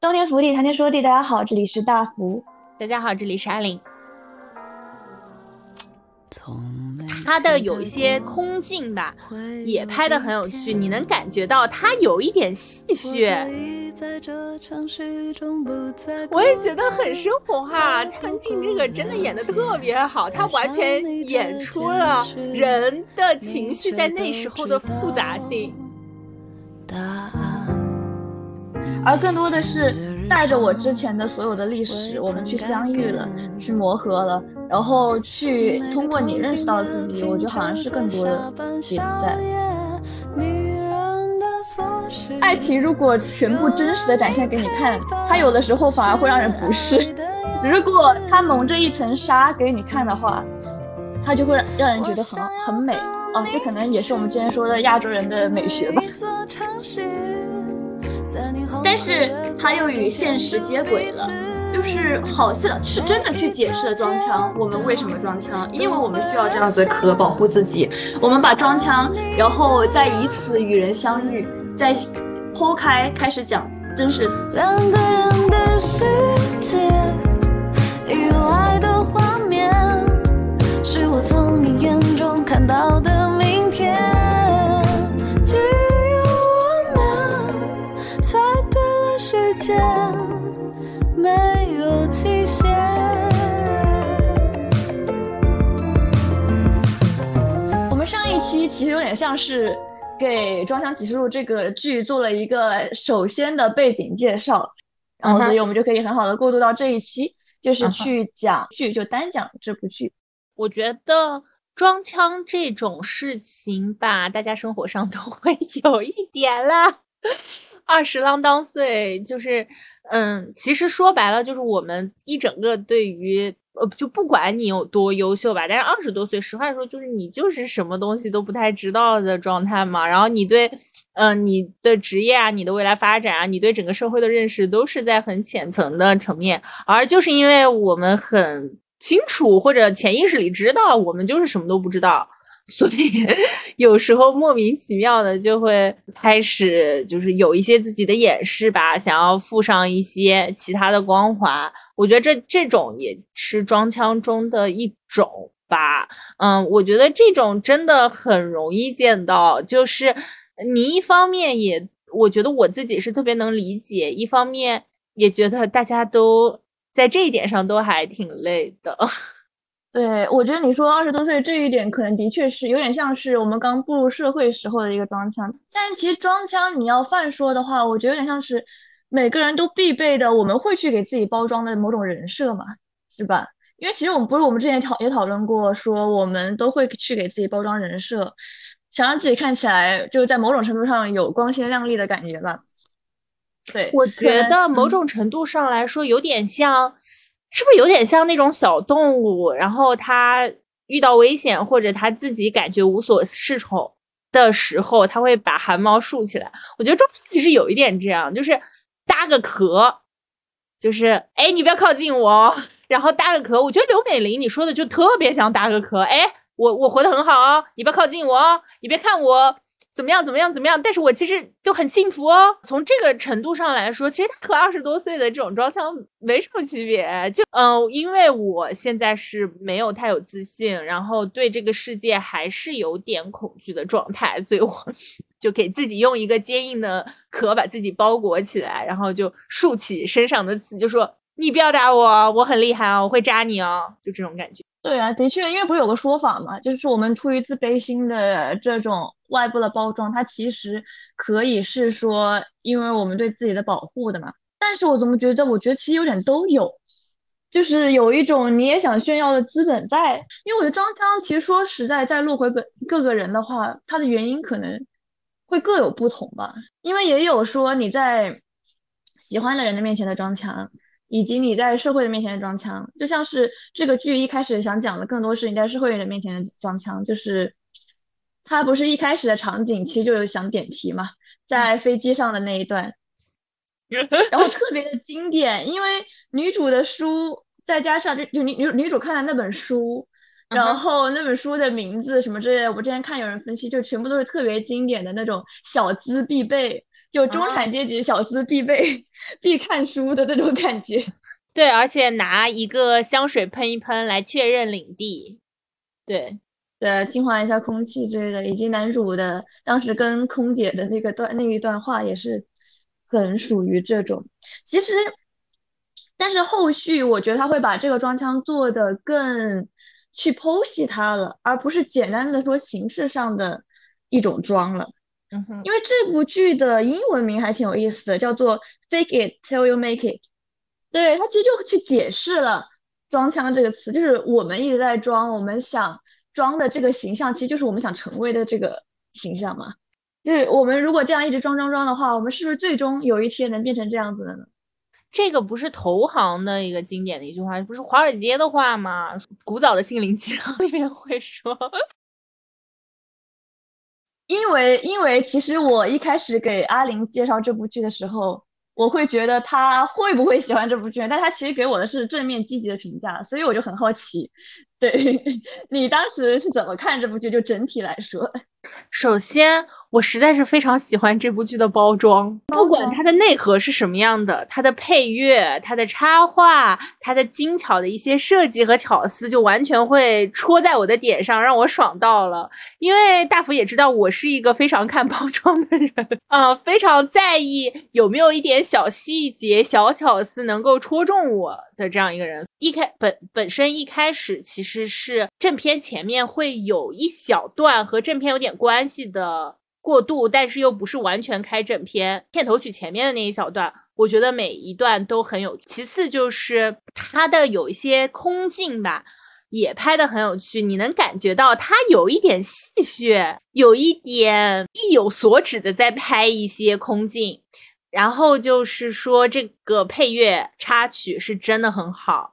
冬天福地，谈天说地，大家好，这里是大福。大家好，这里是阿玲。他的有一些空镜吧，也拍的很有趣，你能感觉到他有一点戏谑。我也觉得很生活化，蔡文静这个真的演的特别好，他完全演出了人的情绪在那时候的复杂性。而更多的是带着我之前的所有的历史，我们去相遇了，去磨合了，然后去通过你认识到自己，我觉得好像是更多的点在。爱情如果全部真实的展现给你看，它有的时候反而会让人不适；如果它蒙着一层纱给你看的话，它就会让人觉得很很美。哦，这可能也是我们之前说的亚洲人的美学吧。但是他又与现实接轨了，就是好像是真的去解释了装腔。我们为什么装腔？因为我们需要这样子的壳保护自己。我们把装腔，然后再以此与人相遇，再剖开开始讲真实。两个人的世界，意外的画面，是我从你眼中看到的。没有期限。我们上一期其实有点像是给《装腔启示录》这个剧做了一个首先的背景介绍，然后所以我们就可以很好的过渡到这一期，就是去讲剧，就单讲这部剧。我觉得装腔这种事情吧，大家生活上都会有一点啦。二十啷当岁，就是，嗯，其实说白了，就是我们一整个对于，呃，就不管你有多优秀吧，但是二十多岁，实话说，就是你就是什么东西都不太知道的状态嘛。然后你对，嗯，你的职业啊，你的未来发展啊，你对整个社会的认识都是在很浅层的层面，而就是因为我们很清楚或者潜意识里知道，我们就是什么都不知道。所以 有时候莫名其妙的就会开始，就是有一些自己的掩饰吧，想要附上一些其他的光环。我觉得这这种也是装腔中的一种吧。嗯，我觉得这种真的很容易见到，就是你一方面也，我觉得我自己是特别能理解，一方面也觉得大家都在这一点上都还挺累的。对，我觉得你说二十多岁这一点，可能的确是有点像是我们刚步入社会时候的一个装腔。但其实装腔你要泛说的话，我觉得有点像是每个人都必备的，我们会去给自己包装的某种人设嘛，是吧？因为其实我们不是我们之前讨也讨论过，说我们都会去给自己包装人设，想让自己看起来就是在某种程度上有光鲜亮丽的感觉吧。对，我觉得某种程度上来说，有点像。是不是有点像那种小动物？然后它遇到危险或者它自己感觉无所适从的时候，它会把汗毛竖起来。我觉得装其实有一点这样，就是搭个壳，就是哎，你不要靠近我，然后搭个壳。我觉得刘美玲你说的就特别像搭个壳。哎，我我活得很好哦，你不要靠近我哦，你别看我。怎么样？怎么样？怎么样？但是我其实就很幸福哦。从这个程度上来说，其实他和二十多岁的这种装腔没什么区别。就嗯，因为我现在是没有太有自信，然后对这个世界还是有点恐惧的状态，所以我 就给自己用一个坚硬的壳把自己包裹起来，然后就竖起身上的刺，就说你不要打我，我很厉害啊，我会扎你哦，就这种感觉。对啊，的确，因为不是有个说法嘛，就是我们出于自卑心的这种外部的包装，它其实可以是说，因为我们对自己的保护的嘛。但是我怎么觉得，我觉得其实有点都有，就是有一种你也想炫耀的资本在。因为我觉得装腔，其实说实在，在落回本各个人的话，它的原因可能会各有不同吧。因为也有说你在喜欢的人的面前的装腔。以及你在社会的面前的装腔，就像是这个剧一开始想讲的，更多是你在社会人面前的装腔。就是他不是一开始的场景，其实就有想点题嘛，在飞机上的那一段，然后特别的经典，因为女主的书再加上就就女女女主看的那本书，然后那本书的名字什么之类的，我之前看有人分析，就全部都是特别经典的那种小资必备。就中产阶级小资必备、必看书的那种感觉。对，而且拿一个香水喷一喷来确认领地。对，对，净化一下空气之类的。以及男主的当时跟空姐的那个段那一段话也是很属于这种。其实，但是后续我觉得他会把这个装腔做的更去剖析它了，而不是简单的说形式上的一种装了。嗯哼，因为这部剧的英文名还挺有意思的，叫做 “Fake It Till You Make It”。对，他其实就去解释了“装腔”这个词，就是我们一直在装，我们想装的这个形象，其实就是我们想成为的这个形象嘛。就是我们如果这样一直装装装的话，我们是不是最终有一天能变成这样子的呢？这个不是投行的一个经典的一句话，不是华尔街的话吗？古早的心灵鸡汤里面会说。因为，因为其实我一开始给阿玲介绍这部剧的时候，我会觉得她会不会喜欢这部剧，但她其实给我的是正面积极的评价，所以我就很好奇，对 你当时是怎么看这部剧？就整体来说。首先，我实在是非常喜欢这部剧的包装，不管它的内核是什么样的，它的配乐、它的插画、它的精巧的一些设计和巧思，就完全会戳在我的点上，让我爽到了。因为大福也知道，我是一个非常看包装的人，啊，非常在意有没有一点小细节、小巧思能够戳中我的这样一个人。一开本本身一开始其实是正片前面会有一小段和正片有点关系的过渡，但是又不是完全开正片。片头曲前面的那一小段，我觉得每一段都很有趣。其次就是它的有一些空镜吧，也拍的很有趣，你能感觉到它有一点戏谑，有一点意有所指的在拍一些空镜。然后就是说这个配乐插曲是真的很好。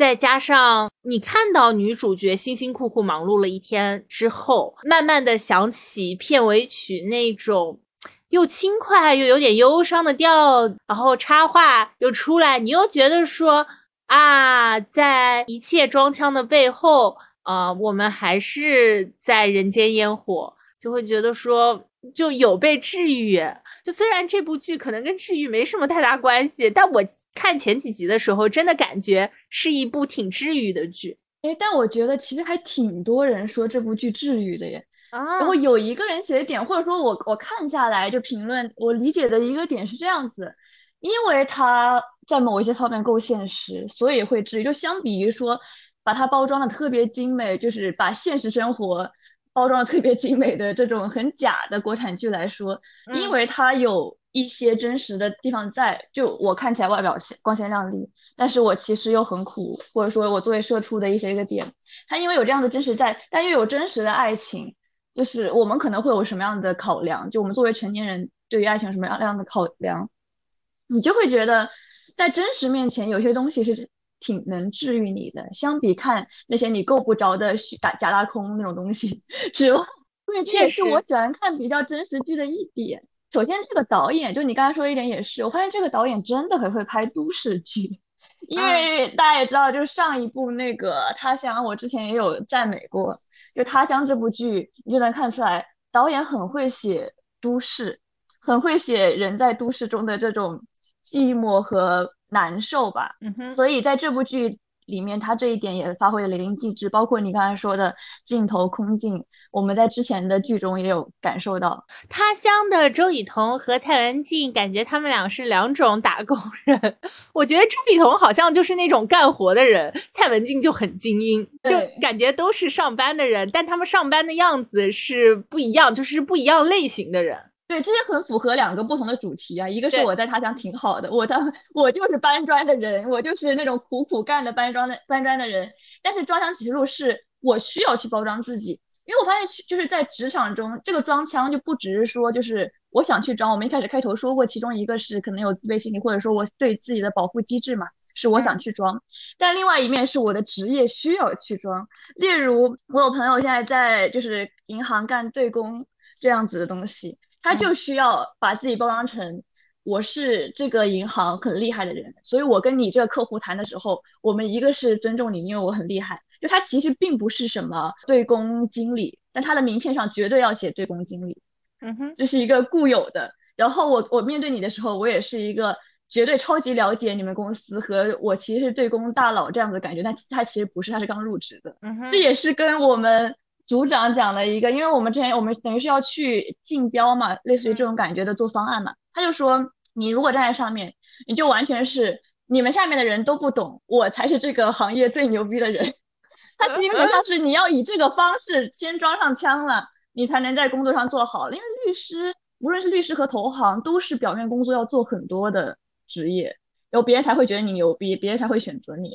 再加上你看到女主角辛辛苦苦忙碌了一天之后，慢慢的想起片尾曲那种又轻快又有点忧伤的调，然后插画又出来，你又觉得说啊，在一切装腔的背后，啊，我们还是在人间烟火，就会觉得说。就有被治愈，就虽然这部剧可能跟治愈没什么太大关系，但我看前几集的时候，真的感觉是一部挺治愈的剧。哎，但我觉得其实还挺多人说这部剧治愈的耶。啊，然后有一个人写的点，或者说我我看下来就评论，我理解的一个点是这样子，因为他在某一些方面够现实，所以会治愈。就相比于说把它包装的特别精美，就是把现实生活。包装的特别精美的这种很假的国产剧来说，因为它有一些真实的地方在，就我看起来外表光鲜亮丽，但是我其实又很苦，或者说我作为社畜的一些一个点，它因为有这样的真实在，但又有真实的爱情，就是我们可能会有什么样的考量，就我们作为成年人对于爱情什么样样的考量，你就会觉得在真实面前有些东西是。挺能治愈你的，相比看那些你够不着的虚假假大空那种东西，是吧？对，这也是我喜欢看比较真实剧的一点。首先，这个导演就你刚才说的一点也是，我发现这个导演真的很会拍都市剧，因为大家也知道，就是上一部那个《他乡》，我之前也有赞美过，就《他乡》这部剧，你就能看出来导演很会写都市，很会写人在都市中的这种寂寞和。难受吧，嗯哼，所以在这部剧里面，他这一点也发挥的淋漓尽致。包括你刚才说的镜头空镜，我们在之前的剧中也有感受到。他乡的周雨彤和蔡文静，感觉他们俩是两种打工人。我觉得周雨彤好像就是那种干活的人，蔡文静就很精英，就感觉都是上班的人，但他们上班的样子是不一样，就是不一样类型的人。对，这些很符合两个不同的主题啊。一个是我在他乡挺好的，我当我就是搬砖的人，我就是那种苦苦干的搬砖的搬砖的人。但是《装腔启示录》是我需要去包装自己，因为我发现就是在职场中，这个装腔就不只是说就是我想去装。我们一开始开头说过，其中一个是可能有自卑心理，或者说我对自己的保护机制嘛，是我想去装。但另外一面是我的职业需要去装。例如，我有朋友现在在就是银行干对公这样子的东西。他就需要把自己包装成我是这个银行很厉害的人，所以我跟你这个客户谈的时候，我们一个是尊重你，因为我很厉害。就他其实并不是什么对公经理，但他的名片上绝对要写对公经理。嗯哼，这是一个固有的。然后我我面对你的时候，我也是一个绝对超级了解你们公司和我其实是对公大佬这样子的感觉，但他其实不是，他是刚入职的。嗯哼这也是跟我们组长讲了一个，因为我们之前我们等于是要去竞标嘛，类似于这种感觉的做方案嘛，他就说你如果站在上面，你就完全是你们下面的人都不懂，我才是这个行业最牛逼的人。他基本上是你要以这个方式先装上枪了，你才能在工作上做好。因为律师，无论是律师和投行，都是表面工作要做很多的职业，有别人才会觉得你牛逼，别人才会选择你。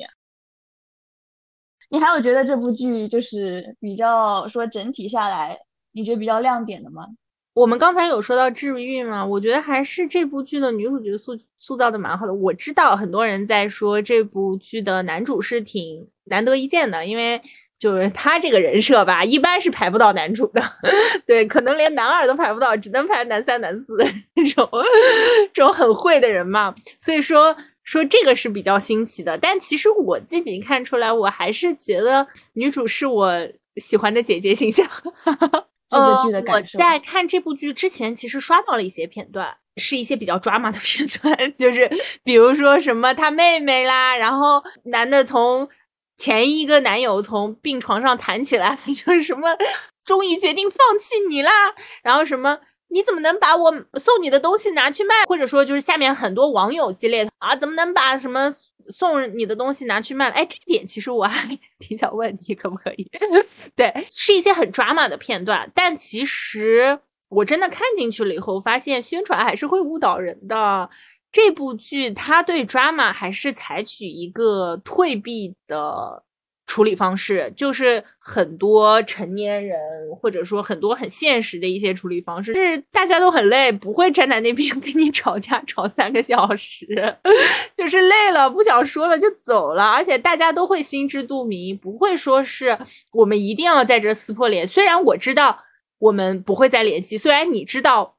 你还有觉得这部剧就是比较说整体下来，你觉得比较亮点的吗？我们刚才有说到治愈吗，我觉得还是这部剧的女主角塑塑造的蛮好的。我知道很多人在说这部剧的男主是挺难得一见的，因为就是他这个人设吧，一般是排不到男主的，对，可能连男二都排不到，只能排男三、男四这种 这种很会的人嘛。所以说说这个是比较新奇的，但其实我自己看出来，我还是觉得女主是我喜欢的姐姐形象。这个剧的感受。我在看这部剧之前，其实刷到了一些片段，是一些比较抓马的片段，就是比如说什么他妹妹啦，然后男的从前一个男友从病床上弹起来，就是什么终于决定放弃你啦，然后什么你怎么能把我送你的东西拿去卖，或者说就是下面很多网友激烈啊，怎么能把什么。送你的东西拿去卖了，哎，这点其实我还 挺想问你，可不可以？对，是一些很抓马的片段，但其实我真的看进去了以后，发现宣传还是会误导人的。这部剧它对抓马还是采取一个退避的。处理方式就是很多成年人，或者说很多很现实的一些处理方式，是大家都很累，不会站在那边跟你吵架吵三个小时，就是累了不想说了就走了，而且大家都会心知肚明，不会说是我们一定要在这撕破脸。虽然我知道我们不会再联系，虽然你知道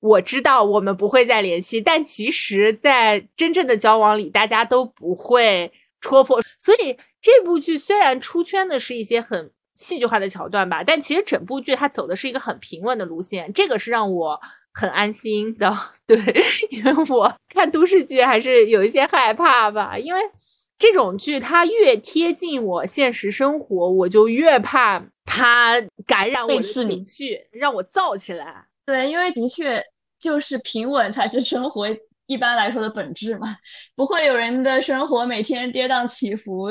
我知道我们不会再联系，但其实，在真正的交往里，大家都不会戳破，所以。这部剧虽然出圈的是一些很戏剧化的桥段吧，但其实整部剧它走的是一个很平稳的路线，这个是让我很安心的。对，因为我看都市剧还是有一些害怕吧，因为这种剧它越贴近我现实生活，我就越怕它感染我的情绪，让我燥起来。对，因为的确就是平稳才是生活。一般来说的本质嘛，不会有人的生活每天跌宕起伏，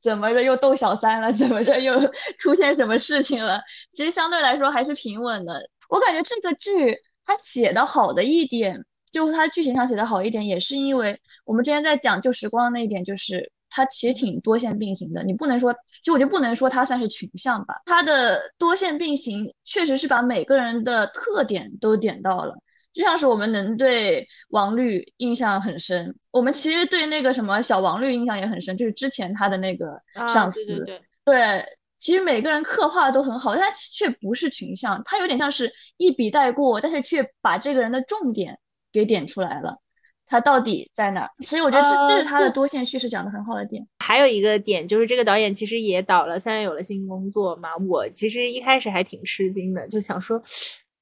怎么着又斗小三了，怎么着又 出现什么事情了？其实相对来说还是平稳的。我感觉这个剧它写的好的一点，就它剧情上写的好一点，也是因为我们之前在讲旧时光那一点，就是它其实挺多线并行的。你不能说，其实我就不能说它算是群像吧，它的多线并行确实是把每个人的特点都点到了。就像是我们能对王律印象很深，我们其实对那个什么小王律印象也很深，就是之前他的那个上司。对对对。对，其实每个人刻画都很好，但他却不是群像，他有点像是一笔带过，但是却把这个人的重点给点出来了，他到底在哪？所以我觉得这这是他的多线叙事讲的很好的点。还有一个点就是这个导演其实也导了《三月有了新工作》嘛，我其实一开始还挺吃惊的，就想说。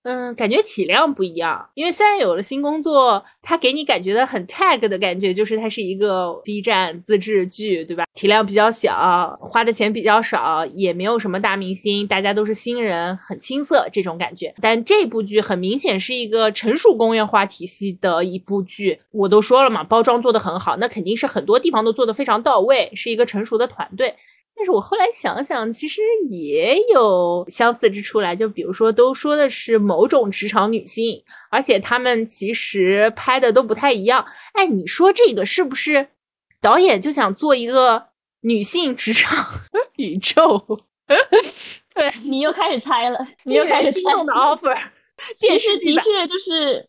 嗯，感觉体量不一样，因为现在有了新工作，它给你感觉的很 tag 的感觉，就是它是一个 B 站自制剧，对吧？体量比较小，花的钱比较少，也没有什么大明星，大家都是新人，很青涩这种感觉。但这部剧很明显是一个成熟工业化体系的一部剧，我都说了嘛，包装做的很好，那肯定是很多地方都做的非常到位，是一个成熟的团队。但是我后来想想，其实也有相似之处来，就比如说，都说的是某种职场女性，而且他们其实拍的都不太一样。哎，你说这个是不是导演就想做一个女性职场 宇宙？对你又开始猜了，你又开始心动的 offer，其实的确就是。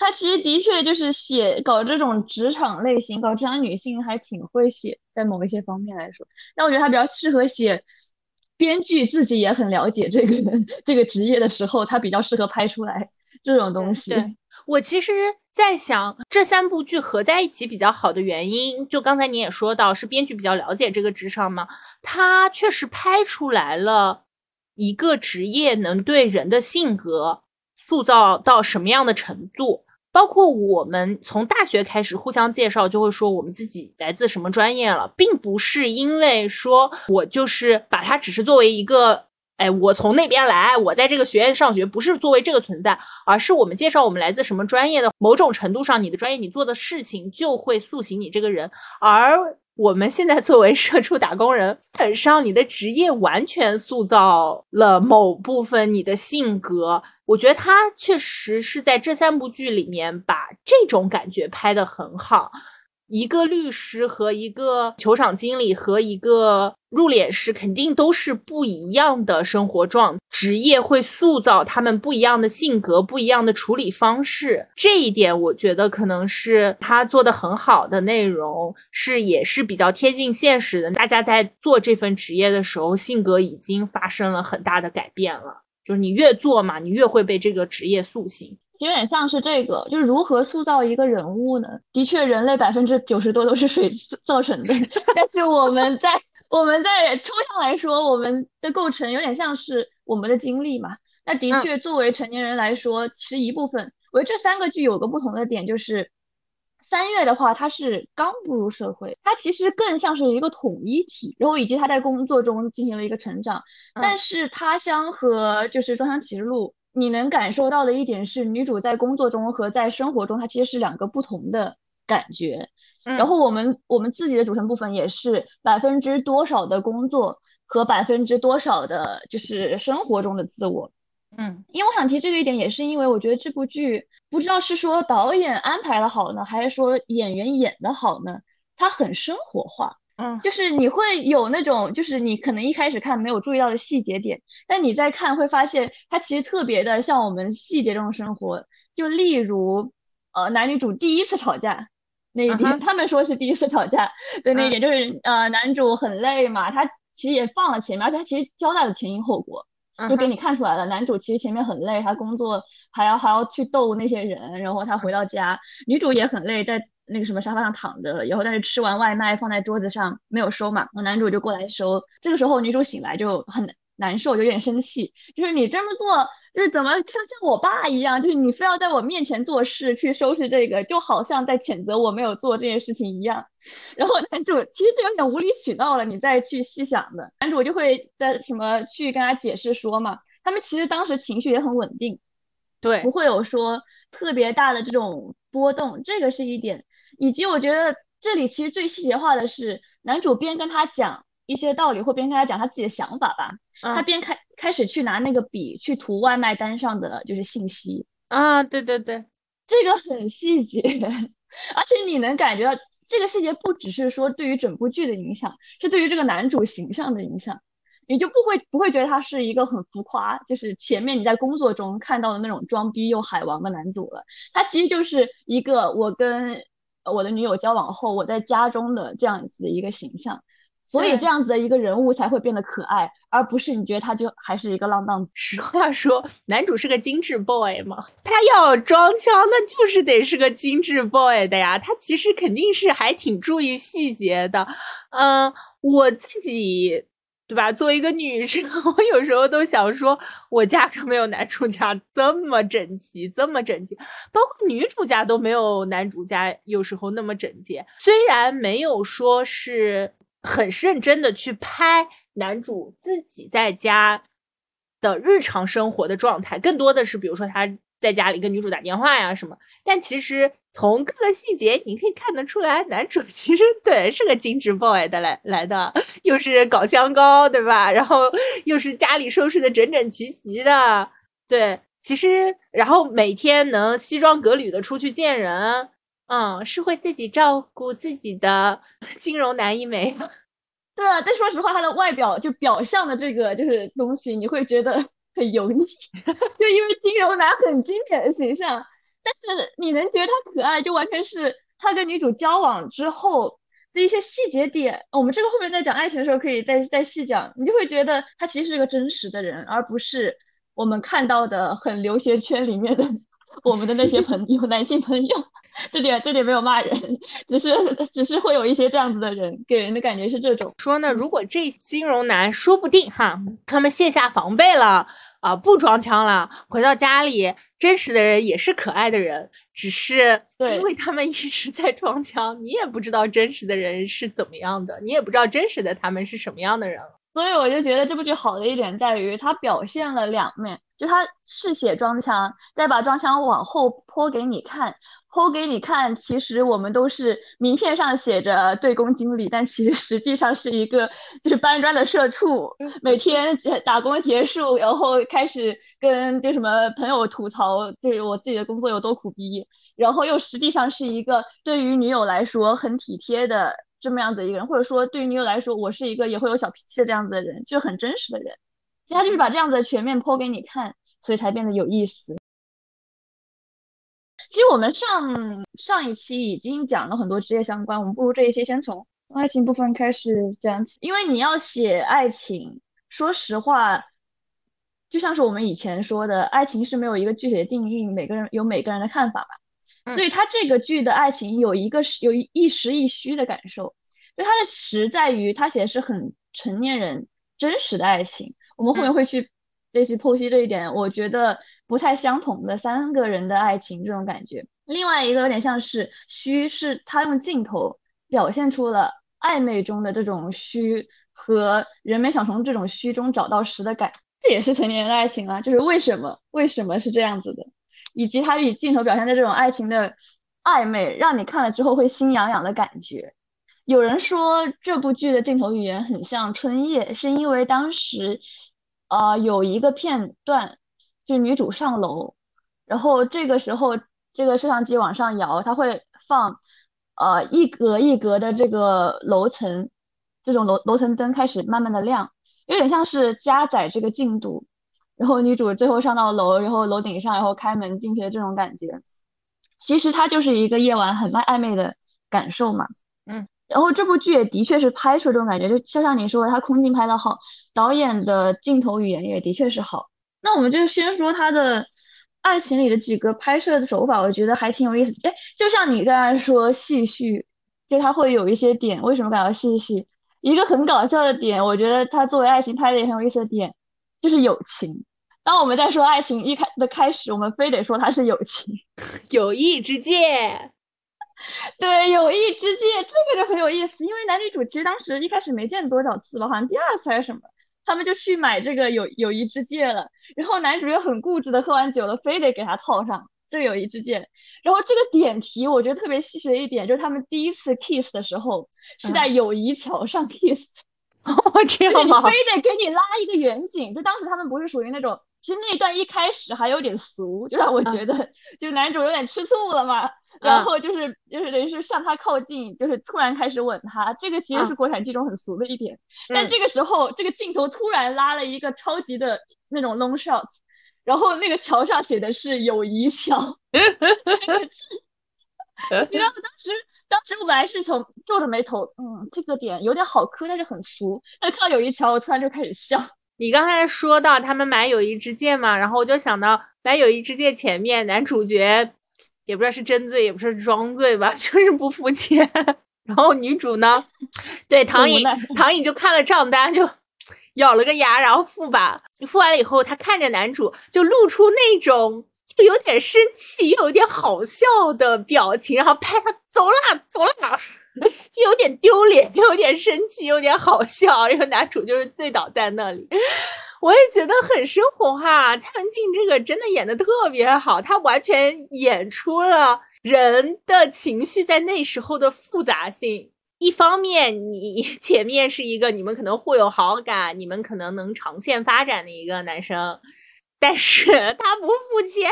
他其实的确就是写搞这种职场类型，搞职场女性还挺会写，在某一些方面来说。但我觉得他比较适合写编剧，自己也很了解这个这个职业的时候，他比较适合拍出来这种东西。我其实在想，这三部剧合在一起比较好的原因，就刚才你也说到，是编剧比较了解这个职场嘛，他确实拍出来了一个职业能对人的性格塑造到什么样的程度。包括我们从大学开始互相介绍，就会说我们自己来自什么专业了，并不是因为说我就是把它只是作为一个，哎，我从那边来，我在这个学院上学，不是作为这个存在，而是我们介绍我们来自什么专业的，某种程度上，你的专业你做的事情就会塑形你这个人，而我们现在作为社畜打工人，基本上你的职业完全塑造了某部分你的性格。我觉得他确实是在这三部剧里面把这种感觉拍得很好。一个律师和一个球场经理和一个入殓师肯定都是不一样的生活状职业，会塑造他们不一样的性格、不一样的处理方式。这一点我觉得可能是他做的很好的内容，是也是比较贴近现实的。大家在做这份职业的时候，性格已经发生了很大的改变了。就是你越做嘛，你越会被这个职业塑形。有点像是这个，就是如何塑造一个人物呢？的确，人类百分之九十多都是水造 成的，但是我们在我们在抽象来说，我们的构成有点像是我们的经历嘛。那的确，作为成年人来说，其实一部分。我觉得这三个剧有个不同的点，就是三月的话，他是刚步入社会，他其实更像是一个统一体，然后以及他在工作中进行了一个成长。但是他乡和就是《装箱启示录》，你能感受到的一点是，女主在工作中和在生活中，她其实是两个不同的感觉。然后我们我们自己的组成部分也是百分之多少的工作和百分之多少的，就是生活中的自我。嗯，因为我想提这个一点，也是因为我觉得这部剧不知道是说导演安排的好呢，还是说演员演的好呢？它很生活化。嗯，就是你会有那种，就是你可能一开始看没有注意到的细节点，但你在看会发现，它其实特别的像我们细节中的生活。就例如，呃，男女主第一次吵架那一点，他们说是第一次吵架 的那一点，就是呃，男主很累嘛，他其实也放了前面，而且他其实交代了前因后果，就给你看出来了，男主其实前面很累，他工作还要还要去逗那些人，然后他回到家，女主也很累，在。那个什么沙发上躺着，然后但是吃完外卖放在桌子上没有收嘛，然后男主就过来收。这个时候女主醒来就很难受，就有点生气，就是你这么做就是怎么像像我爸一样，就是你非要在我面前做事去收拾这个，就好像在谴责我没有做这件事情一样。然后男主其实就有点无理取闹了，你再去细想的，男主就会在什么去跟他解释说嘛，他们其实当时情绪也很稳定，对，不会有说特别大的这种波动，这个是一点。以及我觉得这里其实最细节化的是，男主边跟他讲一些道理，或边跟他讲他自己的想法吧。他边开开始去拿那个笔去涂外卖单上的就是信息啊，对对对，这个很细节，而且你能感觉到这个细节不只是说对于整部剧的影响，是对于这个男主形象的影响。你就不会不会觉得他是一个很浮夸，就是前面你在工作中看到的那种装逼又海王的男主了。他其实就是一个我跟。我的女友交往后，我在家中的这样子的一个形象，所以这样子的一个人物才会变得可爱，而不是你觉得他就还是一个浪荡子。实 话说，男主是个精致 boy 嘛，他要装腔，那就是得是个精致 boy 的呀。他其实肯定是还挺注意细节的。嗯，我自己。对吧？作为一个女生，我有时候都想说，我家可没有男主家这么整齐，这么整洁。包括女主家都没有男主家有时候那么整洁。虽然没有说是很认真的去拍男主自己在家的日常生活的状态，更多的是比如说他。在家里跟女主打电话呀什么，但其实从各个细节你可以看得出来，男主 其实对是个精致 boy 的来来的，又是搞香膏对吧？然后又是家里收拾的整整齐齐的，对，其实然后每天能西装革履的出去见人，嗯，是会自己照顾自己的 金融男一枚。对啊，但说实话，他的外表就表象的这个就是东西，你会觉得。很油腻，就因为金融男很经典的形象，但是你能觉得他可爱，就完全是他跟女主交往之后的一些细节点。我们这个后面在讲爱情的时候可以再再细讲，你就会觉得他其实是个真实的人，而不是我们看到的很留学圈里面的我们的那些朋友，男性朋友。这点这点没有骂人，只是只是会有一些这样子的人，给人的感觉是这种。说呢，如果这金融男说不定哈，他们卸下防备了，啊，不装腔了，回到家里，真实的人也是可爱的人，只是因为他们一直在装腔，你也不知道真实的人是怎么样的，你也不知道真实的他们是什么样的人了。所以我就觉得这部剧好的一点在于，它表现了两面，就它是写装腔，再把装腔往后泼给你看，泼给你看，其实我们都是名片上写着对公经理，但其实实际上是一个就是搬砖的社畜，每天打工结束，然后开始跟就什么朋友吐槽，就是我自己的工作有多苦逼，然后又实际上是一个对于女友来说很体贴的。这么样子一个人，或者说对于女友来说，我是一个也会有小脾气的这样子的人，就很真实的人。其实他就是把这样子的全面剖给你看，所以才变得有意思。其实我们上上一期已经讲了很多职业相关，我们不如这一期先从爱情部分开始讲起。因为你要写爱情，说实话，就像是我们以前说的，爱情是没有一个具体的定义，每个人有每个人的看法吧。所以他这个剧的爱情有一个是有一实一虚的感受，就他的实在于他写的是很成年人真实的爱情。我们后面会去类似剖析这一点，我觉得不太相同的三个人的爱情这种感觉。另外一个有点像是虚，是他用镜头表现出了暧昧中的这种虚和人们想从这种虚中找到实的感，这也是成年人的爱情啊。就是为什么为什么是这样子的？以及他以镜头表现的这种爱情的暧昧，让你看了之后会心痒痒的感觉。有人说这部剧的镜头语言很像《春夜》，是因为当时，呃，有一个片段，就女主上楼，然后这个时候这个摄像机往上摇，它会放，呃，一格一格的这个楼层，这种楼楼层灯开始慢慢的亮，有点像是加载这个进度。然后女主最后上到楼，然后楼顶上，然后开门进去的这种感觉，其实它就是一个夜晚很暧昧的感受嘛。嗯，然后这部剧也的确是拍出这种感觉，就就像你说，的，它空镜拍的好，导演的镜头语言也的确是好。那我们就先说它的爱情里的几个拍摄的手法，我觉得还挺有意思。哎，就像你刚才说戏谑，就他会有一些点，为什么感到戏谑？一个很搞笑的点，我觉得它作为爱情拍的也很有意思的点，就是友情。当我们在说爱情一开的开始，我们非得说它是友情，友谊之戒。对，友谊之戒这个就很有意思，因为男女主其实当时一开始没见多少次吧，好像第二次还是什么，他们就去买这个友友谊之戒了。然后男主又很固执的喝完酒了，非得给他套上这个友谊之戒。然后这个点题我觉得特别细的一点，就是他们第一次 kiss 的时候是在友谊桥上 kiss，这样吗？非得给你拉一个远景，就当时他们不是属于那种。其实那一段一开始还有点俗，就让我觉得，就男主有点吃醋了嘛，然后就是就是等于是向他靠近，就是突然开始吻他，这个其实是国产剧中很俗的一点。但这个时候，这个镜头突然拉了一个超级的那种 long shot，然后那个桥上写的是友谊桥，你知道当时当时我本来是从皱着眉头，嗯，这个点有点好磕，但是很俗。但看到友谊桥，我突然就开始笑。你刚才说到他们买友谊之戒嘛，然后我就想到买友谊之戒前面男主角也不知道是真醉也不是装醉吧，就是不付钱。然后女主呢，对唐颖唐颖就看了账单就咬了个牙，然后付吧。付完了以后，她看着男主就露出那种又有点生气又有点好笑的表情，然后拍他走啦走啦。就有点丢脸，又 有点生气，有点好笑。然后男主就是醉倒在那里，我也觉得很生活化。蔡文静这个真的演的特别好，她完全演出了人的情绪在那时候的复杂性。一方面，你 前面是一个你们可能互有好感，你们可能能长线发展的一个男生，但是他不付钱。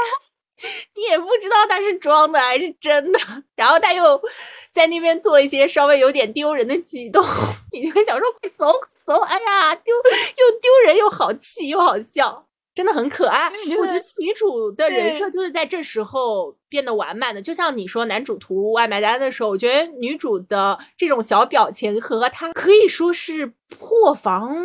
你也不知道他是装的还是真的，然后他又在那边做一些稍微有点丢人的举动，你就会想说快走走，哎呀，丢又丢人又好气又好笑，真的很可爱。我觉得女主的人设就是在这时候变得完满的，就像你说男主图外卖单的时候，我觉得女主的这种小表情和她可以说是破防，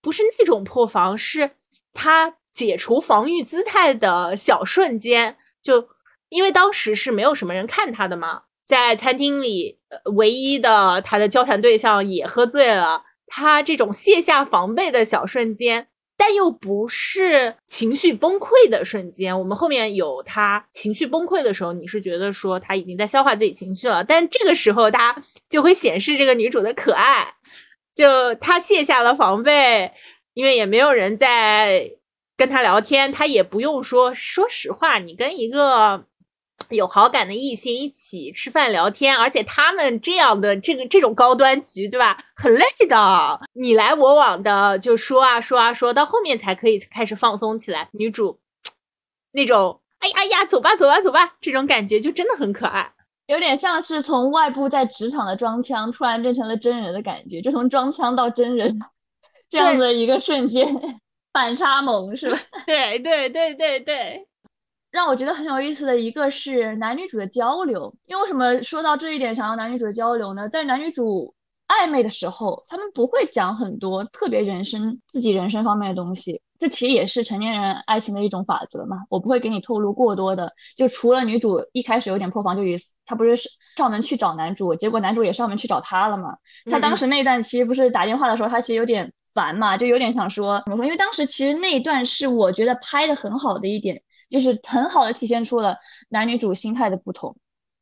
不是那种破防，是她。解除防御姿态的小瞬间，就因为当时是没有什么人看他的嘛，在餐厅里，唯一的他的交谈对象也喝醉了，他这种卸下防备的小瞬间，但又不是情绪崩溃的瞬间。我们后面有他情绪崩溃的时候，你是觉得说他已经在消化自己情绪了，但这个时候他就会显示这个女主的可爱，就她卸下了防备，因为也没有人在跟他聊天，他也不用说。说实话，你跟一个。有好感的异性一起吃饭聊天，而且他们这样的这个这种高端局，对吧？很累的，你来我往的就说啊说啊说到后面才可以开始放松起来。女主那种哎呀哎呀，走吧走吧走吧，这种感觉就真的很可爱，有点像是从外部在职场的装腔，突然变成了真人的感觉，就从装腔到真人这样的一个瞬间，反差萌是吧？对对对对对。让我觉得很有意思的一个是男女主的交流，因为为什么说到这一点想要男女主的交流呢？在男女主暧昧的时候，他们不会讲很多特别人生自己人生方面的东西，这其实也是成年人爱情的一种法则嘛。我不会给你透露过多的，就除了女主一开始有点破防，就意思她不是上门去找男主，结果男主也上门去找她了嘛。她当时那段其实不是打电话的时候，她其实有点烦嘛，就有点想说怎么说？因为当时其实那一段是我觉得拍的很好的一点。就是很好的体现出了男女主心态的不同。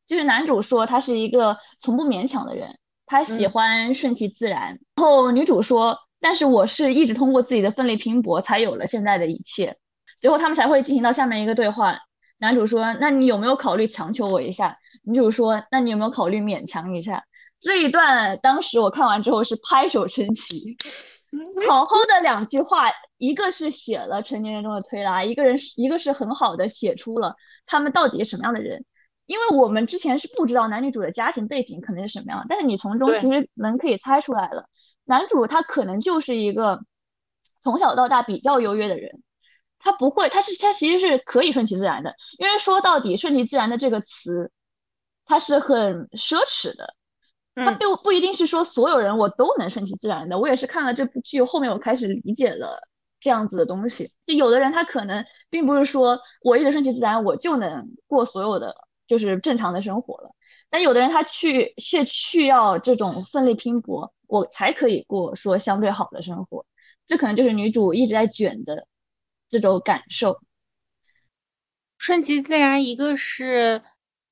就是男主说他是一个从不勉强的人，他喜欢顺其自然。然后女主说，但是我是一直通过自己的奋力拼搏才有了现在的一切。最后他们才会进行到下面一个对话。男主说，那你有没有考虑强求我一下？女主说，那你有没有考虑勉强一下？这一段当时我看完之后是拍手称奇。好好的两句话，一个是写了成年人中的推拉，一个人一个是很好的写出了他们到底是什么样的人。因为我们之前是不知道男女主的家庭背景可能是什么样，但是你从中其实能可以猜出来了，男主他可能就是一个从小到大比较优越的人，他不会，他是他其实是可以顺其自然的，因为说到底顺其自然的这个词，它是很奢侈的。他并不一定是说所有人我都能顺其自然的，我也是看了这部剧后面我开始理解了这样子的东西。就有的人他可能并不是说我一直顺其自然我就能过所有的就是正常的生活了，但有的人他去是去要这种奋力拼搏，我才可以过说相对好的生活。这可能就是女主一直在卷的这种感受。顺其自然，一个是。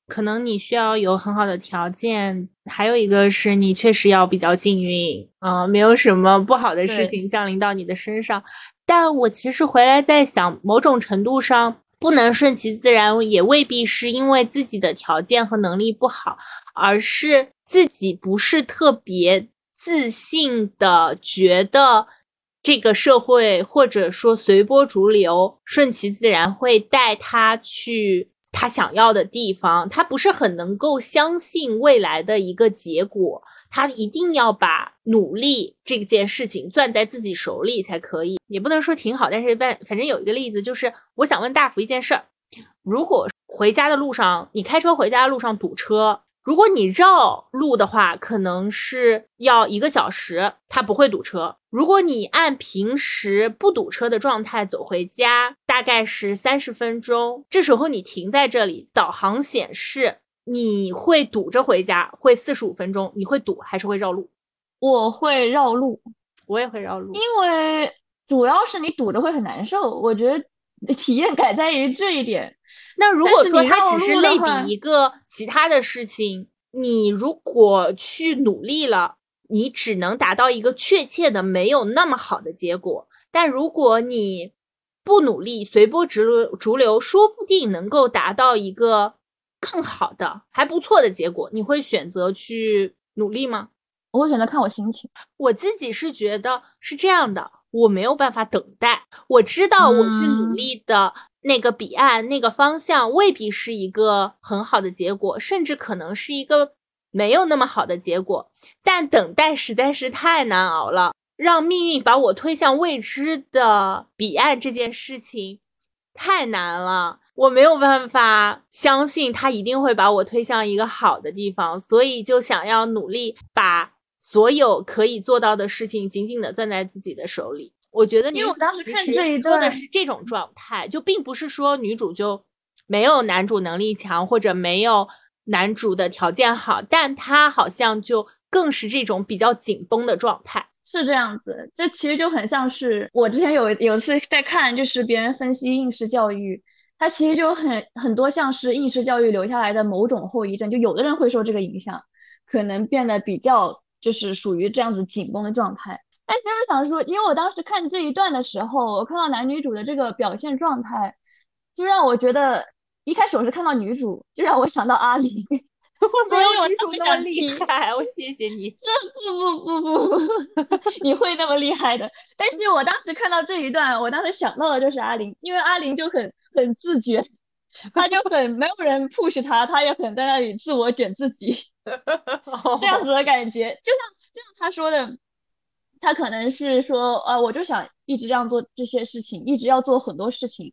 可能你需要有很好的条件，还有一个是你确实要比较幸运，啊，没有什么不好的事情降临到你的身上。但我其实回来在想，某种程度上不能顺其自然，也未必是因为自己的条件和能力不好，而是自己不是特别自信的，觉得这个社会或者说随波逐流、顺其自然会带他去。他想要的地方，他不是很能够相信未来的一个结果，他一定要把努力这件事情攥在自己手里才可以，也不能说挺好，但是反反正有一个例子，就是我想问大福一件事儿，如果回家的路上，你开车回家的路上堵车。如果你绕路的话，可能是要一个小时，它不会堵车。如果你按平时不堵车的状态走回家，大概是三十分钟。这时候你停在这里，导航显示你会堵着回家，会四十五分钟。你会堵还是会绕路？我会绕路，我也会绕路，因为主要是你堵着会很难受。我觉得。体验感在于这一点。那如果说它只是类比一个其他的事情，你如果去努力了，你只能达到一个确切的没有那么好的结果。但如果你不努力，随波逐流，逐流，说不定能够达到一个更好的、还不错的结果。你会选择去努力吗？我会选择看我心情。我自己是觉得是这样的。我没有办法等待，我知道我去努力的那个彼岸、那个方向未必是一个很好的结果，甚至可能是一个没有那么好的结果。但等待实在是太难熬了，让命运把我推向未知的彼岸这件事情太难了，我没有办法相信他一定会把我推向一个好的地方，所以就想要努力把。所有可以做到的事情，紧紧的攥在自己的手里。我觉得，因为我当时看这一说的是这种状态，就并不是说女主就没有男主能力强，或者没有男主的条件好，但她好像就更是这种比较紧绷的状态。是这样子，这其实就很像是我之前有有次在看，就是别人分析应试教育，它其实就很很多像是应试教育留下来的某种后遗症，就有的人会受这个影响，可能变得比较就是属于这样子紧绷的状态。但其实我想说，因为我当时看这一段的时候，我看到男女主的这个表现状态，就让我觉得一开始我是看到女主，就让我想到阿玲。我没有女主那么厉害，我谢谢你。这不不不不不，你会那么厉害的。但是我当时看到这一段，我当时想到的就是阿玲，因为阿玲就很很自觉，她就很没有人 push 她，她也很在那里自我卷自己，这样子的感觉。就像就像他说的，她可能是说，呃，我就想一直这样做这些事情，一直要做很多事情，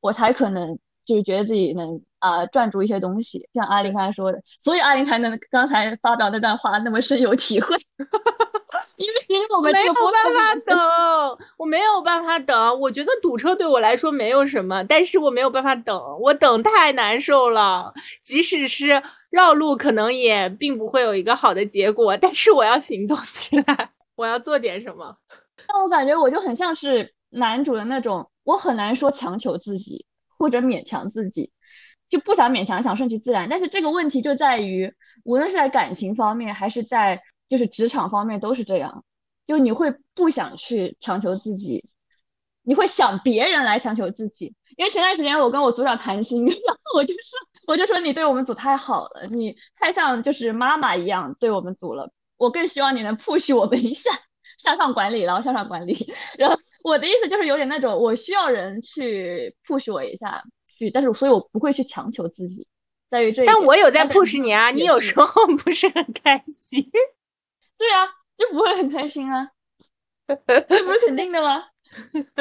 我才可能就是觉得自己能。啊，赚住一些东西，像阿林刚才说的，所以阿林才能刚才发表那段话那么深有体会。因为其实我们没有办法等，我没有办法等。我觉得堵车对我来说没有什么，但是我没有办法等，我等太难受了。即使是绕路，可能也并不会有一个好的结果，但是我要行动起来，我要做点什么。但我感觉我就很像是男主的那种，我很难说强求自己或者勉强自己。就不想勉强，想顺其自然。但是这个问题就在于，无论是在感情方面，还是在就是职场方面，都是这样。就你会不想去强求自己，你会想别人来强求自己。因为前段时间我跟我组长谈心，然后我就说，我就说你对我们组太好了，你太像就是妈妈一样对我们组了。我更希望你能 push 我们一下，向上管理，然后向上管理。然后我的意思就是有点那种，我需要人去 push 我一下。去但是，所以我不会去强求自己，在于这。但我有在 push 你啊，你有时候不是很开心。对啊，就不会很开心啊，这不是肯定的吗？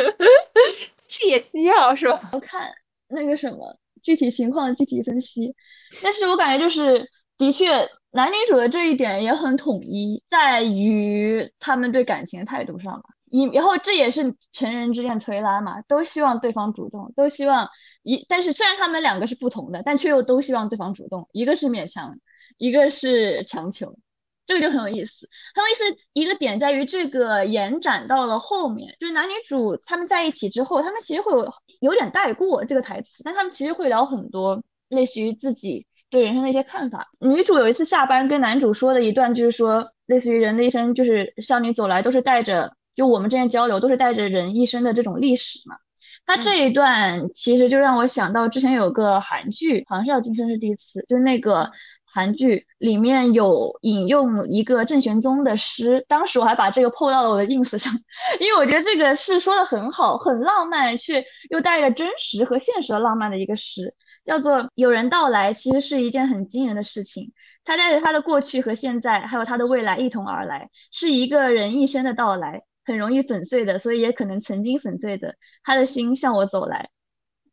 这也需要是吧？我看那个什么具体情况具体分析。但是我感觉就是，的确，男女主的这一点也很统一，在于他们对感情的态度上嘛。以，然后这也是成人之间推拉嘛，都希望对方主动，都希望一，但是虽然他们两个是不同的，但却又都希望对方主动，一个是勉强，一个是强求，这个就很有意思。很有意思一个点在于这个延展到了后面，就是男女主他们在一起之后，他们其实会有有点带过这个台词，但他们其实会聊很多类似于自己对人生的一些看法。女主有一次下班跟男主说的一段，就是说类似于人的一生就是向你走来都是带着。就我们之间交流都是带着人一生的这种历史嘛，他这一段其实就让我想到之前有个韩剧，好像是叫《今生是第一次》，就是那个韩剧里面有引用一个郑玄宗的诗，当时我还把这个 PO 到了我的 ins 上，因为我觉得这个是说的很好，很浪漫，却又带着真实和现实的浪漫的一个诗，叫做“有人到来”，其实是一件很惊人的事情，他带着他的过去和现在，还有他的未来一同而来，是一个人一生的到来。很容易粉碎的，所以也可能曾经粉碎的。他的心向我走来，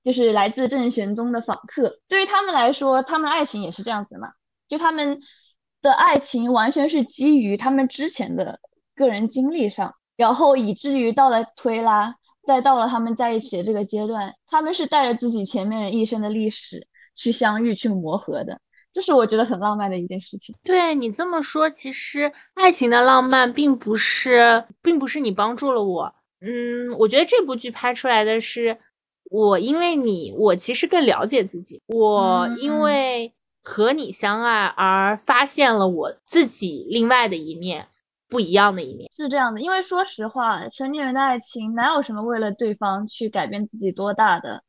就是来自郑玄宗的访客。对于他们来说，他们爱情也是这样子嘛？就他们的爱情完全是基于他们之前的个人经历上，然后以至于到了推拉，再到了他们在一起的这个阶段，他们是带着自己前面一生的历史去相遇、去磨合的。这是我觉得很浪漫的一件事情。对你这么说，其实爱情的浪漫并不是，并不是你帮助了我。嗯，我觉得这部剧拍出来的是我因为你，我其实更了解自己。我因为和你相爱而发现了我自己另外的一面，不一样的一面。是这样的，因为说实话，成年人的爱情哪有什么为了对方去改变自己多大的？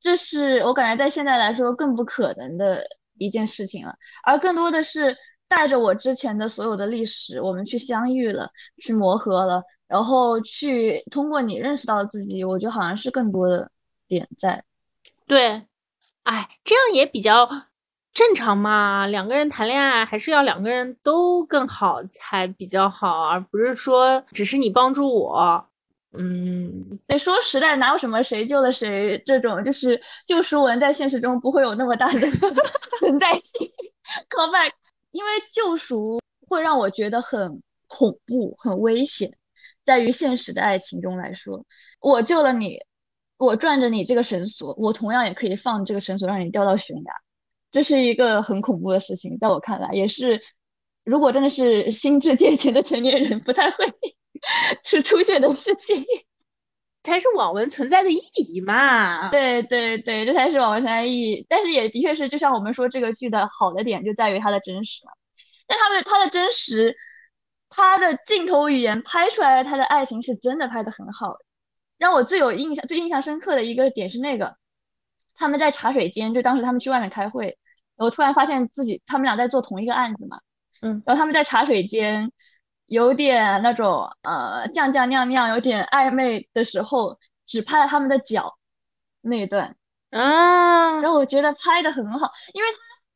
这是我感觉在现在来说更不可能的。一件事情了，而更多的是带着我之前的所有的历史，我们去相遇了，去磨合了，然后去通过你认识到自己，我觉得好像是更多的点在。对，哎，这样也比较正常嘛。两个人谈恋爱还是要两个人都更好才比较好，而不是说只是你帮助我。嗯，得说实在，哪有什么谁救了谁这种，就是救赎文在现实中不会有那么大的 存在性。callback，因为救赎会让我觉得很恐怖、很危险，在于现实的爱情中来说，我救了你，我转着你这个绳索，我同样也可以放这个绳索让你掉到悬崖，这是一个很恐怖的事情，在我看来，也是如果真的是心智健全的成年人不太会。是出现的事情，才是网文存在的意义嘛。对对对，这才是网文存在意义。但是也的确是，就像我们说这个剧的好的点就在于它的真实嘛。但它的它的真实，它的镜头语言拍出来的它的爱情是真的拍的很好。让我最有印象、最印象深刻的一个点是那个，他们在茶水间，就当时他们去外面开会，然后突然发现自己他们俩在做同一个案子嘛，嗯，然后他们在茶水间有点那种呃酱酱酿酿，有点暧昧的时候，只拍了他们的脚那一段啊，然后我觉得拍的很好，因为